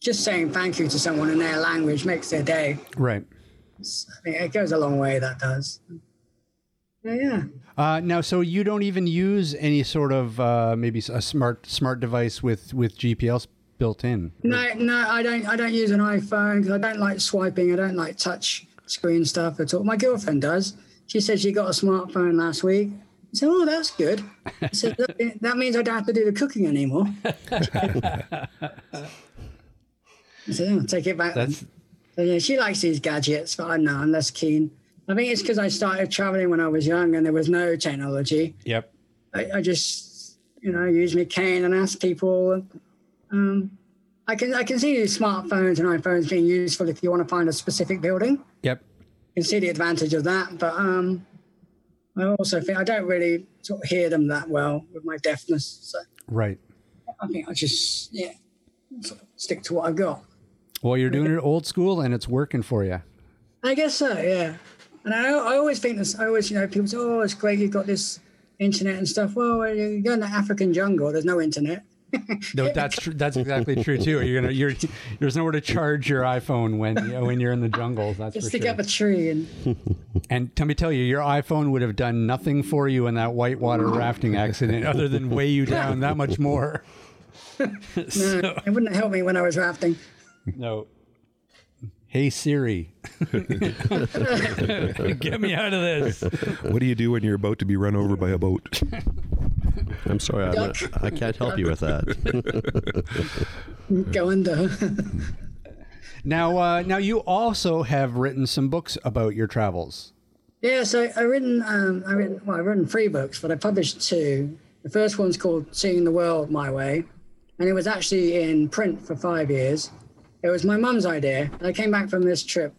just saying thank you to someone in their language makes their day.
Right.
I think it goes a long way, that does. Yeah, yeah.
Uh, now, so you don't even use any sort of uh, maybe a smart smart device with with GPS built in.
No, no, I don't. I don't use an iPhone because I don't like swiping. I don't like touch screen stuff at all. My girlfriend does. She said she got a smartphone last week. I said, "Oh, that's good." I said, "That- "That means I don't have to do the cooking anymore." I said, "Oh, take it back."
That's
So, yeah, she likes these gadgets, but I'm not. I'm less keen. I think it's because I started traveling when I was young and there was no technology.
yep.
I, I just, you know, use my cane and ask people. Um, I can I can see smartphones and iPhones being useful if you want to find a specific building.
Yep.
You can see the advantage of that, but um, I also think I don't really sort of hear them that well with my deafness. So
Right.
I think I just yeah sort of stick to what I've got.
Well, you're doing it old school and it's working for you.
I guess so, yeah. And I, I always think this. I always, you know, people say, "Oh, it's great you've got this internet and stuff." Well, you go in the African jungle. There's no internet.
No, that's true. That's exactly true too. You're gonna you're there's nowhere to charge your iPhone when you know, when you're in the jungles. That's
Just
for
stick
sure.
up a tree and
And let me tell you, your iPhone would have done nothing for you in that whitewater rafting accident, other than weigh you down that much more.
no, it wouldn't help me when I was rafting.
No. Hey Siri, get me out of this.
What do you do when you're about to be run over by a boat?
I'm sorry, I'm not, I can't help you with that.
Go under.
Now, uh, now you also have written some books about your travels.
yeah, so I written, um, I written, well, I've written three books, but I published two. The first one's called "Seeing the World My Way," and it was actually in print for five years. It was my mum's idea. I came back from this trip.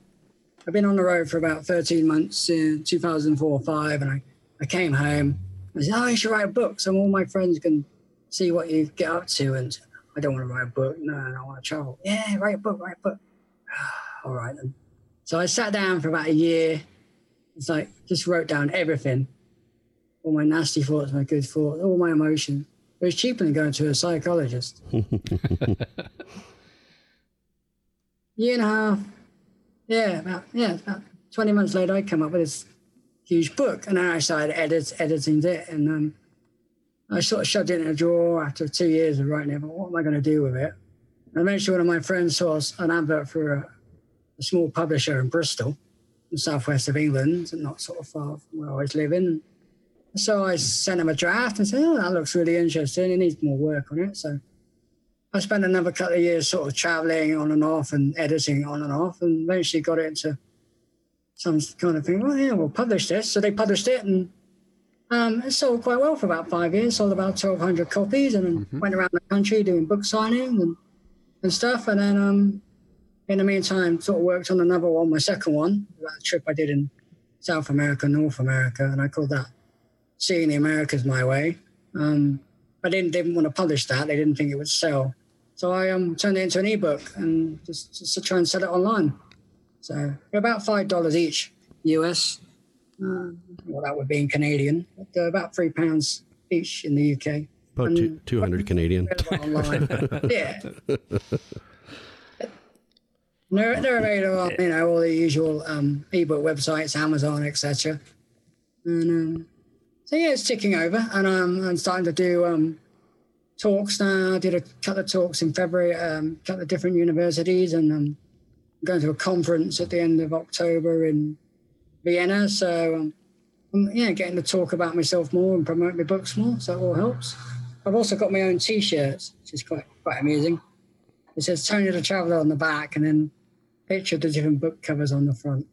I've been on the road for about 13 months in 2004 5, and I, I came home. I said, Oh, you should write a book so all my friends can see what you get up to. And I don't want to write a book. No, I don't want to travel. Yeah, write a book, write a book. all right then. So I sat down for about a year. It's like, just wrote down everything all my nasty thoughts, my good thoughts, all my emotions. It was cheaper than going to a psychologist. year and a half. Yeah, about yeah, about twenty months later, I come up with this huge book, and then I started edit, editing it, and um, I sort of shoved it in a drawer after two years of writing it. But what am I going to do with it? And eventually, one of my friends saw an advert for a, a small publisher in Bristol, in the southwest of England, and not sort of far from where I was living. so I sent him a draft and said, "Oh, that looks really interesting. It needs more work on it." So I spent another couple of years sort of traveling on and off and editing on and off, and eventually got it into some kind of thing. Well, yeah, we'll publish this. So they published it, and um, it sold quite well for about five years. Sold about twelve hundred copies, and then mm-hmm. went around the country doing book signings and and stuff. And then um, in the meantime, sort of worked on another one, my second one, that trip I did in South America, North America, and I called that "Seeing the Americas My Way." Um, I didn't didn't want to publish that; they didn't think it would sell. So I um, turned it into an ebook and just, just to try and sell it online. So about five dollars each US. Uh, well, that would be in Canadian, but uh, about three pounds each in the UK.
About two, 200 Canadian.
yeah. They're, they're available on, you know, all the usual um, ebook websites, Amazon, etc. And um, so yeah, it's ticking over, and um, I'm starting to do um, talks now. I did a couple of talks in February, um, a couple of different universities, and um, going to a conference at the end of October in Vienna. So um, yeah, getting to talk about myself more and promote my books more. So it all helps. I've also got my own T-shirts, which is quite quite amusing. It says Tony the Traveller on the back, and then picture the different book covers on the front.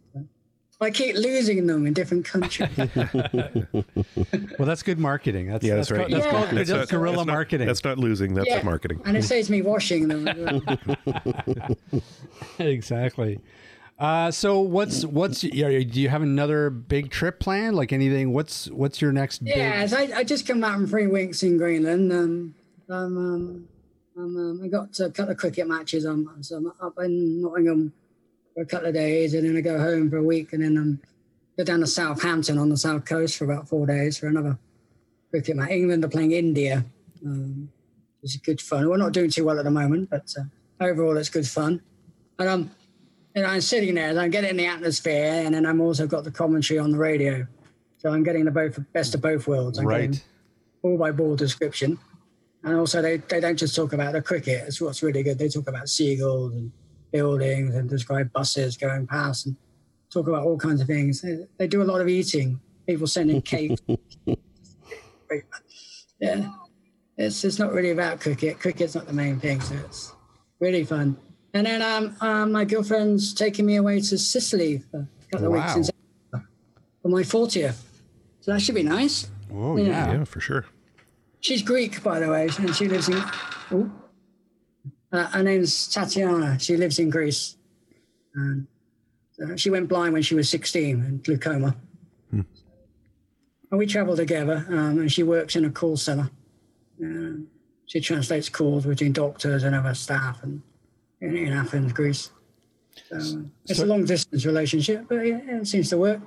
I keep losing them in different countries.
well, that's good marketing. That's,
yeah, that's,
that's
right.
That's, yeah. called, that's, that's guerrilla
not,
marketing.
That's not losing. That's yeah. marketing.
And it saves me washing them.
exactly. Uh, so what's what's do you have another big trip planned? Like anything? What's what's your next?
Yeah,
big...
I, I just come back from three weeks in Greenland. Um, um, um, um, I got a couple of cricket matches. Um, so I'm up in Nottingham for a couple of days, and then I go home for a week, and then I'm um, go down to Southampton on the south coast for about four days for another cricket match. England are playing India. Um, it's good fun. We're not doing too well at the moment, but uh, overall it's good fun. And I'm, you know, I'm sitting there, and I'm getting the atmosphere, and then I'm also got the commentary on the radio. So I'm getting the both best of both worlds. I'm
right.
ball by ball description. And also they, they don't just talk about the cricket. It's what's really good. They talk about seagulls and buildings and describe buses going past and talk about all kinds of things. They, they do a lot of eating. People sending cake. yeah, it's it's not really about cricket. Cricket's not the main thing, so it's really fun. And then um, um my girlfriend's taking me away to Sicily for a couple of weeks in for my 40th. So that should be nice.
Oh, yeah. yeah, yeah for sure.
She's Greek, by the way, and she lives in. Oh, uh, her name's Tatiana. She lives in Greece. And uh, she went blind when she was 16 and glaucoma. Hmm. And we travel together, um, and she works in a call center. Um, she translates calls between doctors and other staff and in, in Athens, Greece. So it's so, a long distance relationship, but yeah, it seems to work.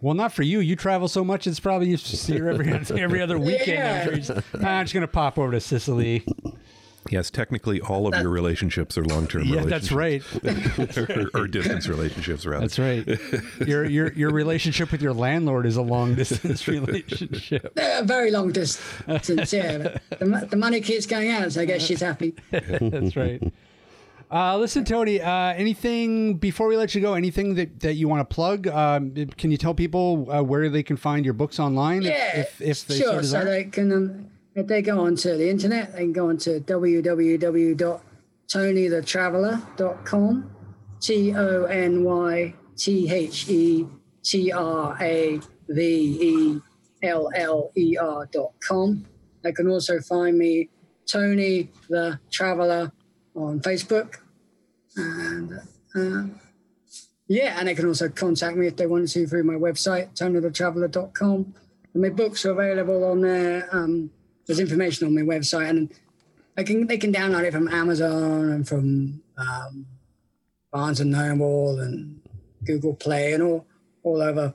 Well, not for you. You travel so much; it's probably you see her every every other weekend. Yeah. I'm, just, I'm just gonna pop over to Sicily.
Yes, technically, all of that, your relationships are long-term
yeah,
relationships.
that's
right. or, or, distance relationships, rather.
That's right. Your your your relationship with your landlord is a long-distance relationship.
A very long distance. Yeah, the, the money keeps going out, so I guess she's happy.
that's right. Uh, listen, Tony. Uh, anything before we let you go? Anything that, that you want to plug? Um, can you tell people uh, where they can find your books online?
Yeah, if, if, if they sure. So they can. Um, if they go onto the internet, they can go onto www.tonythetraveller.com, T O N Y T H E T R A V E L L E R.com. They can also find me, Tony the Traveller, on Facebook. And uh, yeah, and they can also contact me if they want to through my website, tonythetraveller.com. And my books are available on there. Um, there's information on my website, and I can they can download it from Amazon and from um, Barnes and Noble and Google Play and all all over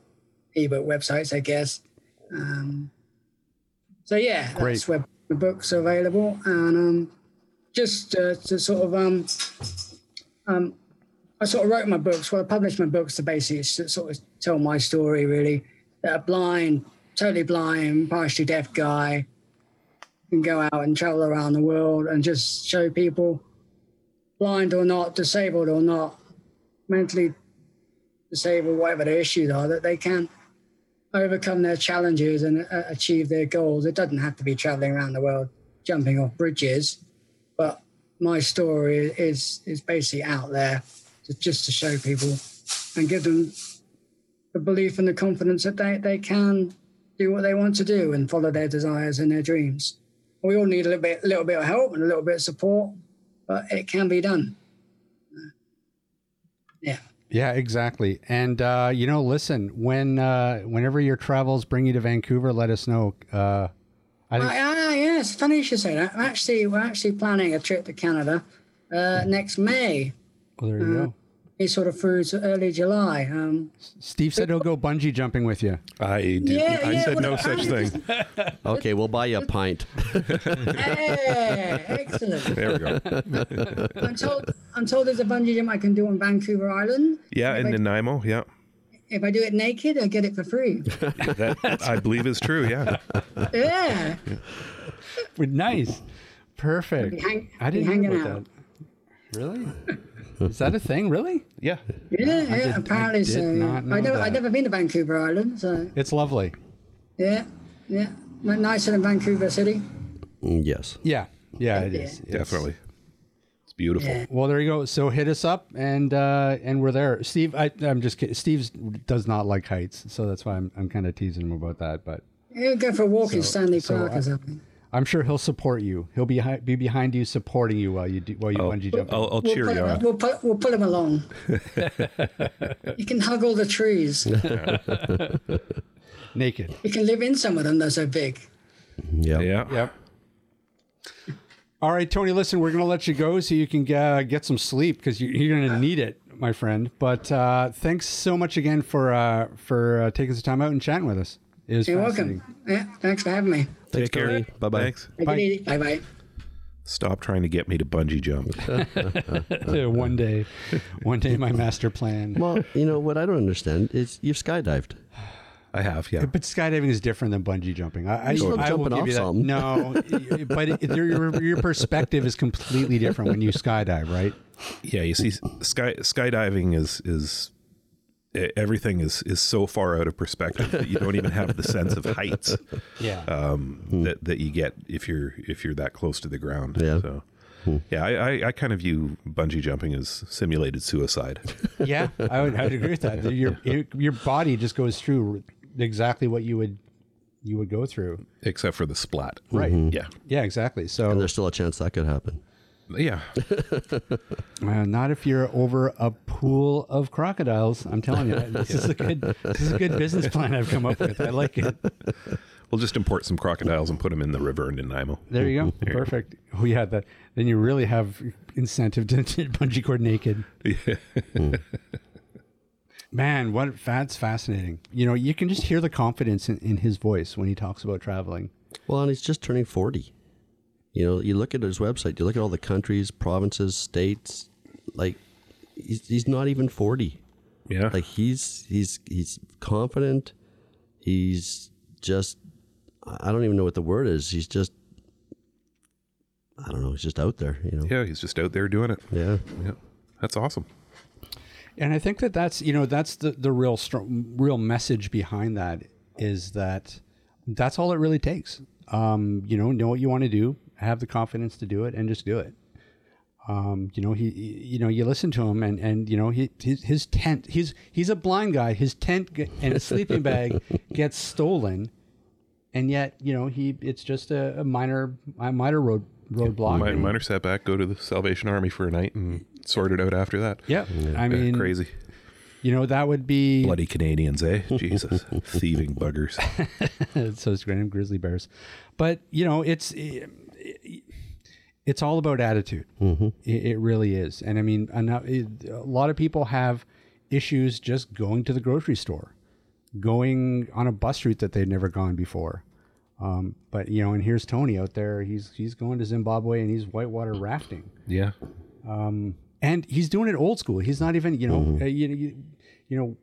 ebook websites, I guess. Um, so yeah, Great. that's where the books are available, and um, just uh, to sort of um, um, I sort of wrote my books. Well, I published my books to basically sort of tell my story, really. That a blind, totally blind, partially deaf guy can go out and travel around the world and just show people, blind or not, disabled or not, mentally disabled, whatever the issues are, that they can overcome their challenges and uh, achieve their goals. It doesn't have to be traveling around the world, jumping off bridges, but my story is is basically out there to, just to show people and give them the belief and the confidence that they, they can do what they want to do and follow their desires and their dreams. We all need a little bit, little bit of help and a little bit of support, but it can be done. Yeah.
Yeah, exactly. And uh, you know, listen, when uh, whenever your travels bring you to Vancouver, let us know. Uh, I think,
Ah, ah, yes, funny you should say that. We're actually, we're actually planning a trip to Canada uh, next May.
well, there you go.
It's sort of through to early July. Um,
Steve said he'll go bungee jumping with you.
I did,
Yeah,
I
yeah,
said
well,
no such thing.
Okay, we'll buy you a pint.
hey, excellent.
There we go.
I'm told, I'm told there's a bungee jump I can do on Vancouver Island.
Yeah, in Nanaimo. Yeah,
If I do it naked, I get it for free.
that I believe is true. Yeah,
Yeah.
Nice, perfect.
Hang-
I didn't
hanging
know about
out.
that. Really? Is that a thing? Really?
yeah.
Yeah, yeah,
did-
apparently
did
so. yeah. I never,
that.
I've never been to Vancouver Island, so
It's lovely.
yeah, yeah. N- Nicer than Vancouver City.
Yes.
Yeah, yeah, it is. It's-
Definitely. It's beautiful.
Yeah.
Well, there you go. So hit us up, and uh, and we're there. Steve, I, I'm just kidding. Steve does not like heights, so that's why I'm I'm kind of teasing him about that. But
Yeah, go for a walk in Stanley
so
Park
I-
or something.
I'm sure he'll support you. He'll be be behind you, supporting you while you do while you
I'll,
bungee jump.
I'll, I'll
We'll
cheer you
him,
on.
we'll, put, we'll put him along. you can hug all the trees.
naked.
You can live in some of them. They're so big.
Yeah.
Yeah.
Yep. All right, Tony. Listen, we're gonna let you go so you can uh, get some sleep because you, you're gonna need it, my friend. But uh, thanks so much again for uh, for uh, taking some time out and chatting with us. It was
You're welcome. Yeah, thanks for having me.
Thanks,
Take care.
Bye-bye.
Thanks.
Bye.
Bye bye.
Stop trying to get me to bungee jump.
One day, one day, my master plan.
Well, you know what I don't understand is you've skydived.
I have. Yeah.
But skydiving is different than bungee jumping. I, I,
You're still
will
jumping
give
off
you that.
something.
No, but it, your, your your perspective is completely different when you skydive, right?
Yeah. You see, sky skydiving is is everything is is so far out of perspective that you don't even have the sense of heights
Yeah.
um, hmm. that that you get if you're if you're that close to the ground.
Yeah.
So. Hmm. Yeah, I, I, I kind of view bungee jumping as simulated suicide.
yeah, I would, I would agree with that. Your your body just goes through exactly what you would you would go through.
except for the splat.
Right. Mm-hmm.
Yeah.
Yeah, exactly. So
And there's still a chance that could happen.
Yeah.
uh, not if you're over a pool of crocodiles. I'm telling you, this is a good this is a good business plan I've come up with. I like it.
We'll just import some crocodiles and put them in the river in Nanaimo.
There you go. Perfect. Oh yeah, that then you really have incentive to, to bungee cord naked. Man, what that's fascinating. You know, you can just hear the confidence in, in his voice when he talks about traveling.
Well, and he's just turning 40. You know, you look at his website, you look at all the countries, provinces, states, like he's, he's not even 40.
Yeah.
Like he's he's he's confident. He's just I don't even know what the word is. He's just I don't know, he's just out there, you know.
yeah, he's just out there doing it.
Yeah.
Yeah. That's awesome.
And I think that that's you know that's the the real str- real message behind that is that that's all it really takes. Um, you know, know what you want to do, have the confidence to do it, and just do it. Um, you know, he, he- you know, you listen to him, and and you know, he his, his tent. He's he's a blind guy. His tent and his sleeping bag gets stolen, and yet you know he it's just a, a minor a minor road roadblock.
Mi-
and-
minor setback, go to the Salvation Army for a night and sort it out after that.
yeah, I
Yeah,
mean,
crazy.
you know, that would be
Bloody Canadians, eh? Jesus. Thieving buggers.
so it's Graham Grizzly Bears, but you know it's it's all about attitude. It, it really is, and I mean, a lot of people have issues just going to the grocery store, going on a bus route that they've never gone before. Um, but you know, and here's Tony out there. He's he's going to Zimbabwe and he's whitewater rafting
Yeah.
and he's doing it old school. He's not even, you know, uh, you, you, you know,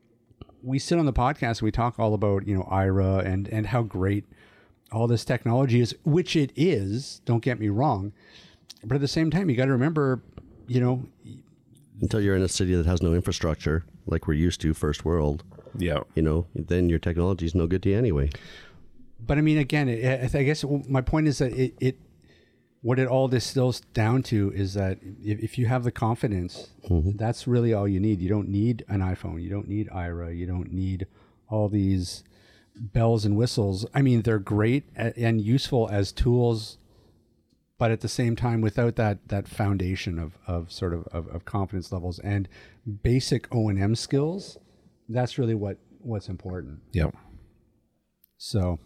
we sit on the podcast and we talk all about, you know, Aira and and how great all this technology is, which it is. Don't get me wrong, but at the same time, you got to remember, you know,
Until you're in a city that has no infrastructure like we're used to, first world.
Yeah.
you know, then your technology is no good to you anyway.
but I mean, again, it, I I guess my point is that it, it what it all distills down to is that if, if you have the confidence, mm-hmm. that's really all you need. You don't need an iPhone. You don't need Aira. You don't need all these bells and whistles. I mean, they're great and useful as tools, but at the same time, without that that foundation of, of sort of, of, of confidence levels and basic O and M skills, that's really what what's important.
Yep.
So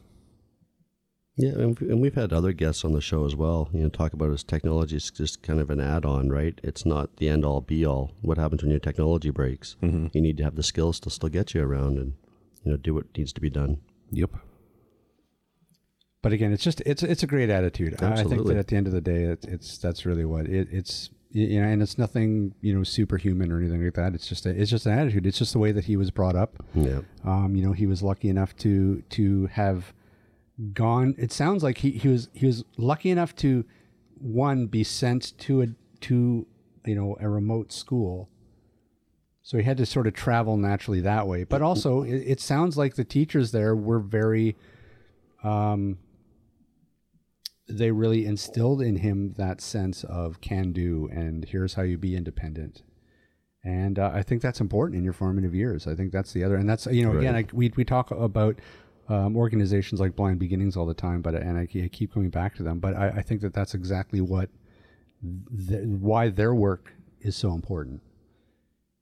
Yeah, and and we've had other guests on the show as well. You know, talk about as technology is just kind of an add-on, right? It's not the end-all, be-all. What happens when your technology breaks?
Mm-hmm.
You need to have the skills to still get you around and you know do what needs to be done.
Yep.
but again, it's just it's it's a great attitude. I- I think that at the end of the day, it, it's that's really what it, it's you know, and it's nothing you know superhuman or anything like that. It's just a, it's just an attitude. It's just the way that he was brought up.
Yeah,
Um, you know, he was lucky enough to to have gone. It sounds like he, he was he was lucky enough to one be sent to a to you know a remote school. So he had to sort of travel naturally that way. But also, it, it sounds like the teachers there were very, um, they really instilled in him that sense of can do and here's how you be independent. And uh, I think that's important in your formative years. I think that's the other, and that's you know again, I, we we talk about um, organizations like Blind Beginnings all the time, but and I, I keep coming back to them. But I, I think that that's exactly what th- why their work is so important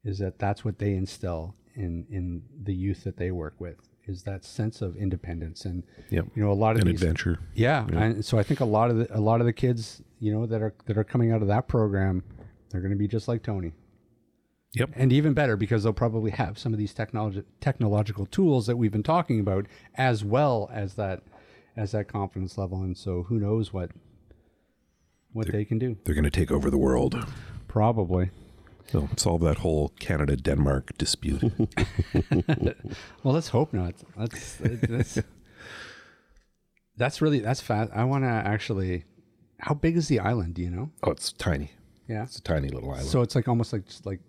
is that that's what they instill in in the youth that they work with is that sense of independence and
Yep.
you know a lot of
An
these,
adventure.
yeah, and so I think a lot of the, a lot of the kids you know that are that are coming out of that program they're going to be just like Tony
Yep.
and even better because they'll probably have some of these technology technological tools that we've been talking about as well as that as that confidence level and so who knows what what they can do
They're going to take over the world.
probably
They'll solve that whole Canada Denmark dispute.
well let's hope not that's that's that's really that's fast i want to actually how big is the island do you know
oh, it's tiny.
yeah
It's a tiny little island.
so it's like almost like just like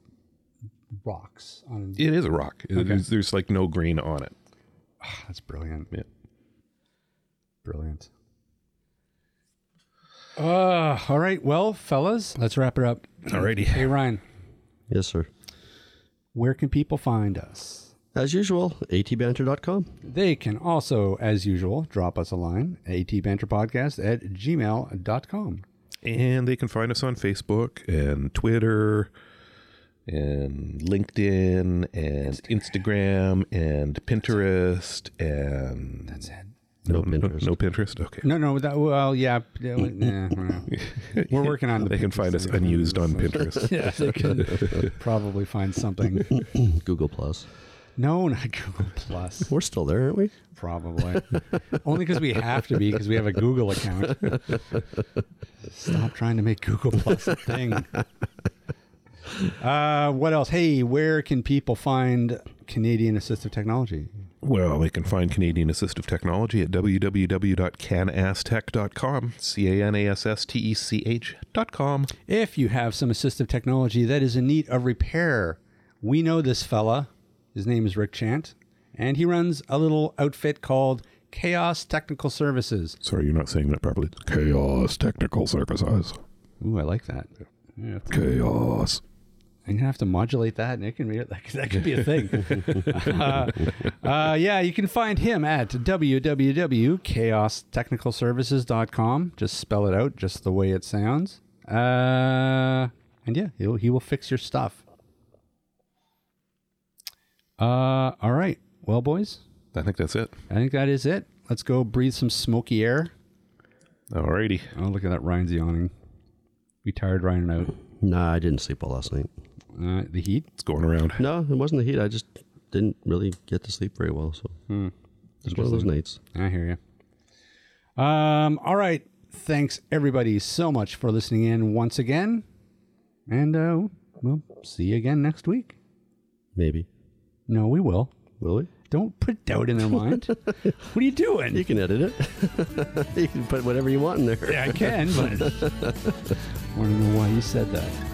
rocks on
it is a rock. It-
Okay.
there's, there's like no green on it.
that's brilliant
Yeah.
Brilliant. Uh, all right. Well, fellas, let's wrap it up.
Alrighty.
Hey, Ryan,
yes, sir.
where can people find us?
As usual, atbanter.com.
They can also, as usual, drop us a line, atbanterpodcast at gmail.com.
And they can find us on Facebook and Twitter and LinkedIn and Instagram, and Pinterest and
That's it.
No,
No Pinterest.
No, no Pinterest. Okay.
No, no, that, well, yeah. yeah, well, nah, nah. We're working on the
They can find us unused on Pinterest.
Yeah, they can probably find something.
Google Plus.
No, not Google Plus.
We're still there, aren't we?
Probably. Only because we have to be because we have a Google account. Stop trying to make Google Plus a thing. Uh, what else? Hey, where can people find Canadian assistive technology?
Well, they can find Canadian Assistive Technology at www.canasstech.com. C A N A S S T E C H.com.
If you have some assistive technology that is in need of repair, we know this fella. His name is Rick Chant, and he runs a little outfit called Chaos Technical Services.
Sorry, you're not saying that properly. Chaos Technical Services.
Ooh, I like that. Yeah,
Chaos.
I'm gonna have to modulate that, and it can be that, that could be a thing. uh, uh, yeah, you can find him at www.chaostechnicalservices.com. Just spell it out, just the way it sounds. Uh, and yeah, he'll, he will fix your stuff. Uh, all right. Well, boys,
I think that's it.
I think that is it. Let's go breathe some smoky air.
Alrighty.
Oh, look at that. Ryan's yawning. We tired Ryan out.
Nah, I didn't sleep well last night.
Uh, the heat.
It's going around.
No, it wasn't the heat. I just didn't really get to sleep very well. So it's one of those nights.
I hear you. Um, all right. Thanks everybody so much for listening in once again. And uh we'll see you again next week.
Maybe.
No, we will.
Will we?
Don't put doubt in their mind. what are you doing?
You can edit it. you can put whatever you want in there.
yeah, I can, but want to know why you said that.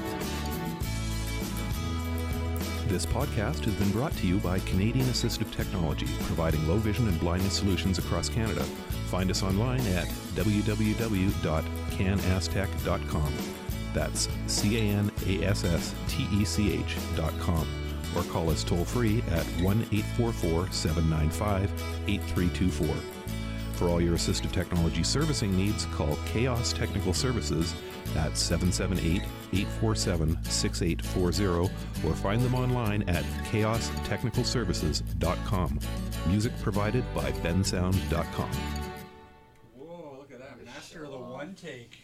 This podcast has been brought to you by Canadian Assistive Technology, providing low vision and blindness solutions across Canada. Find us online at www.canasstech.com. That's C A N A S S T E C H dot com. Or call us toll free at 1 844 795 8324. For all your assistive technology servicing needs, call Chaos Technical Services at 778 847 6840 or find them online at chaostechnicalservices.com. Music provided by bensound.com.
Whoa, look at that. Master of the one take.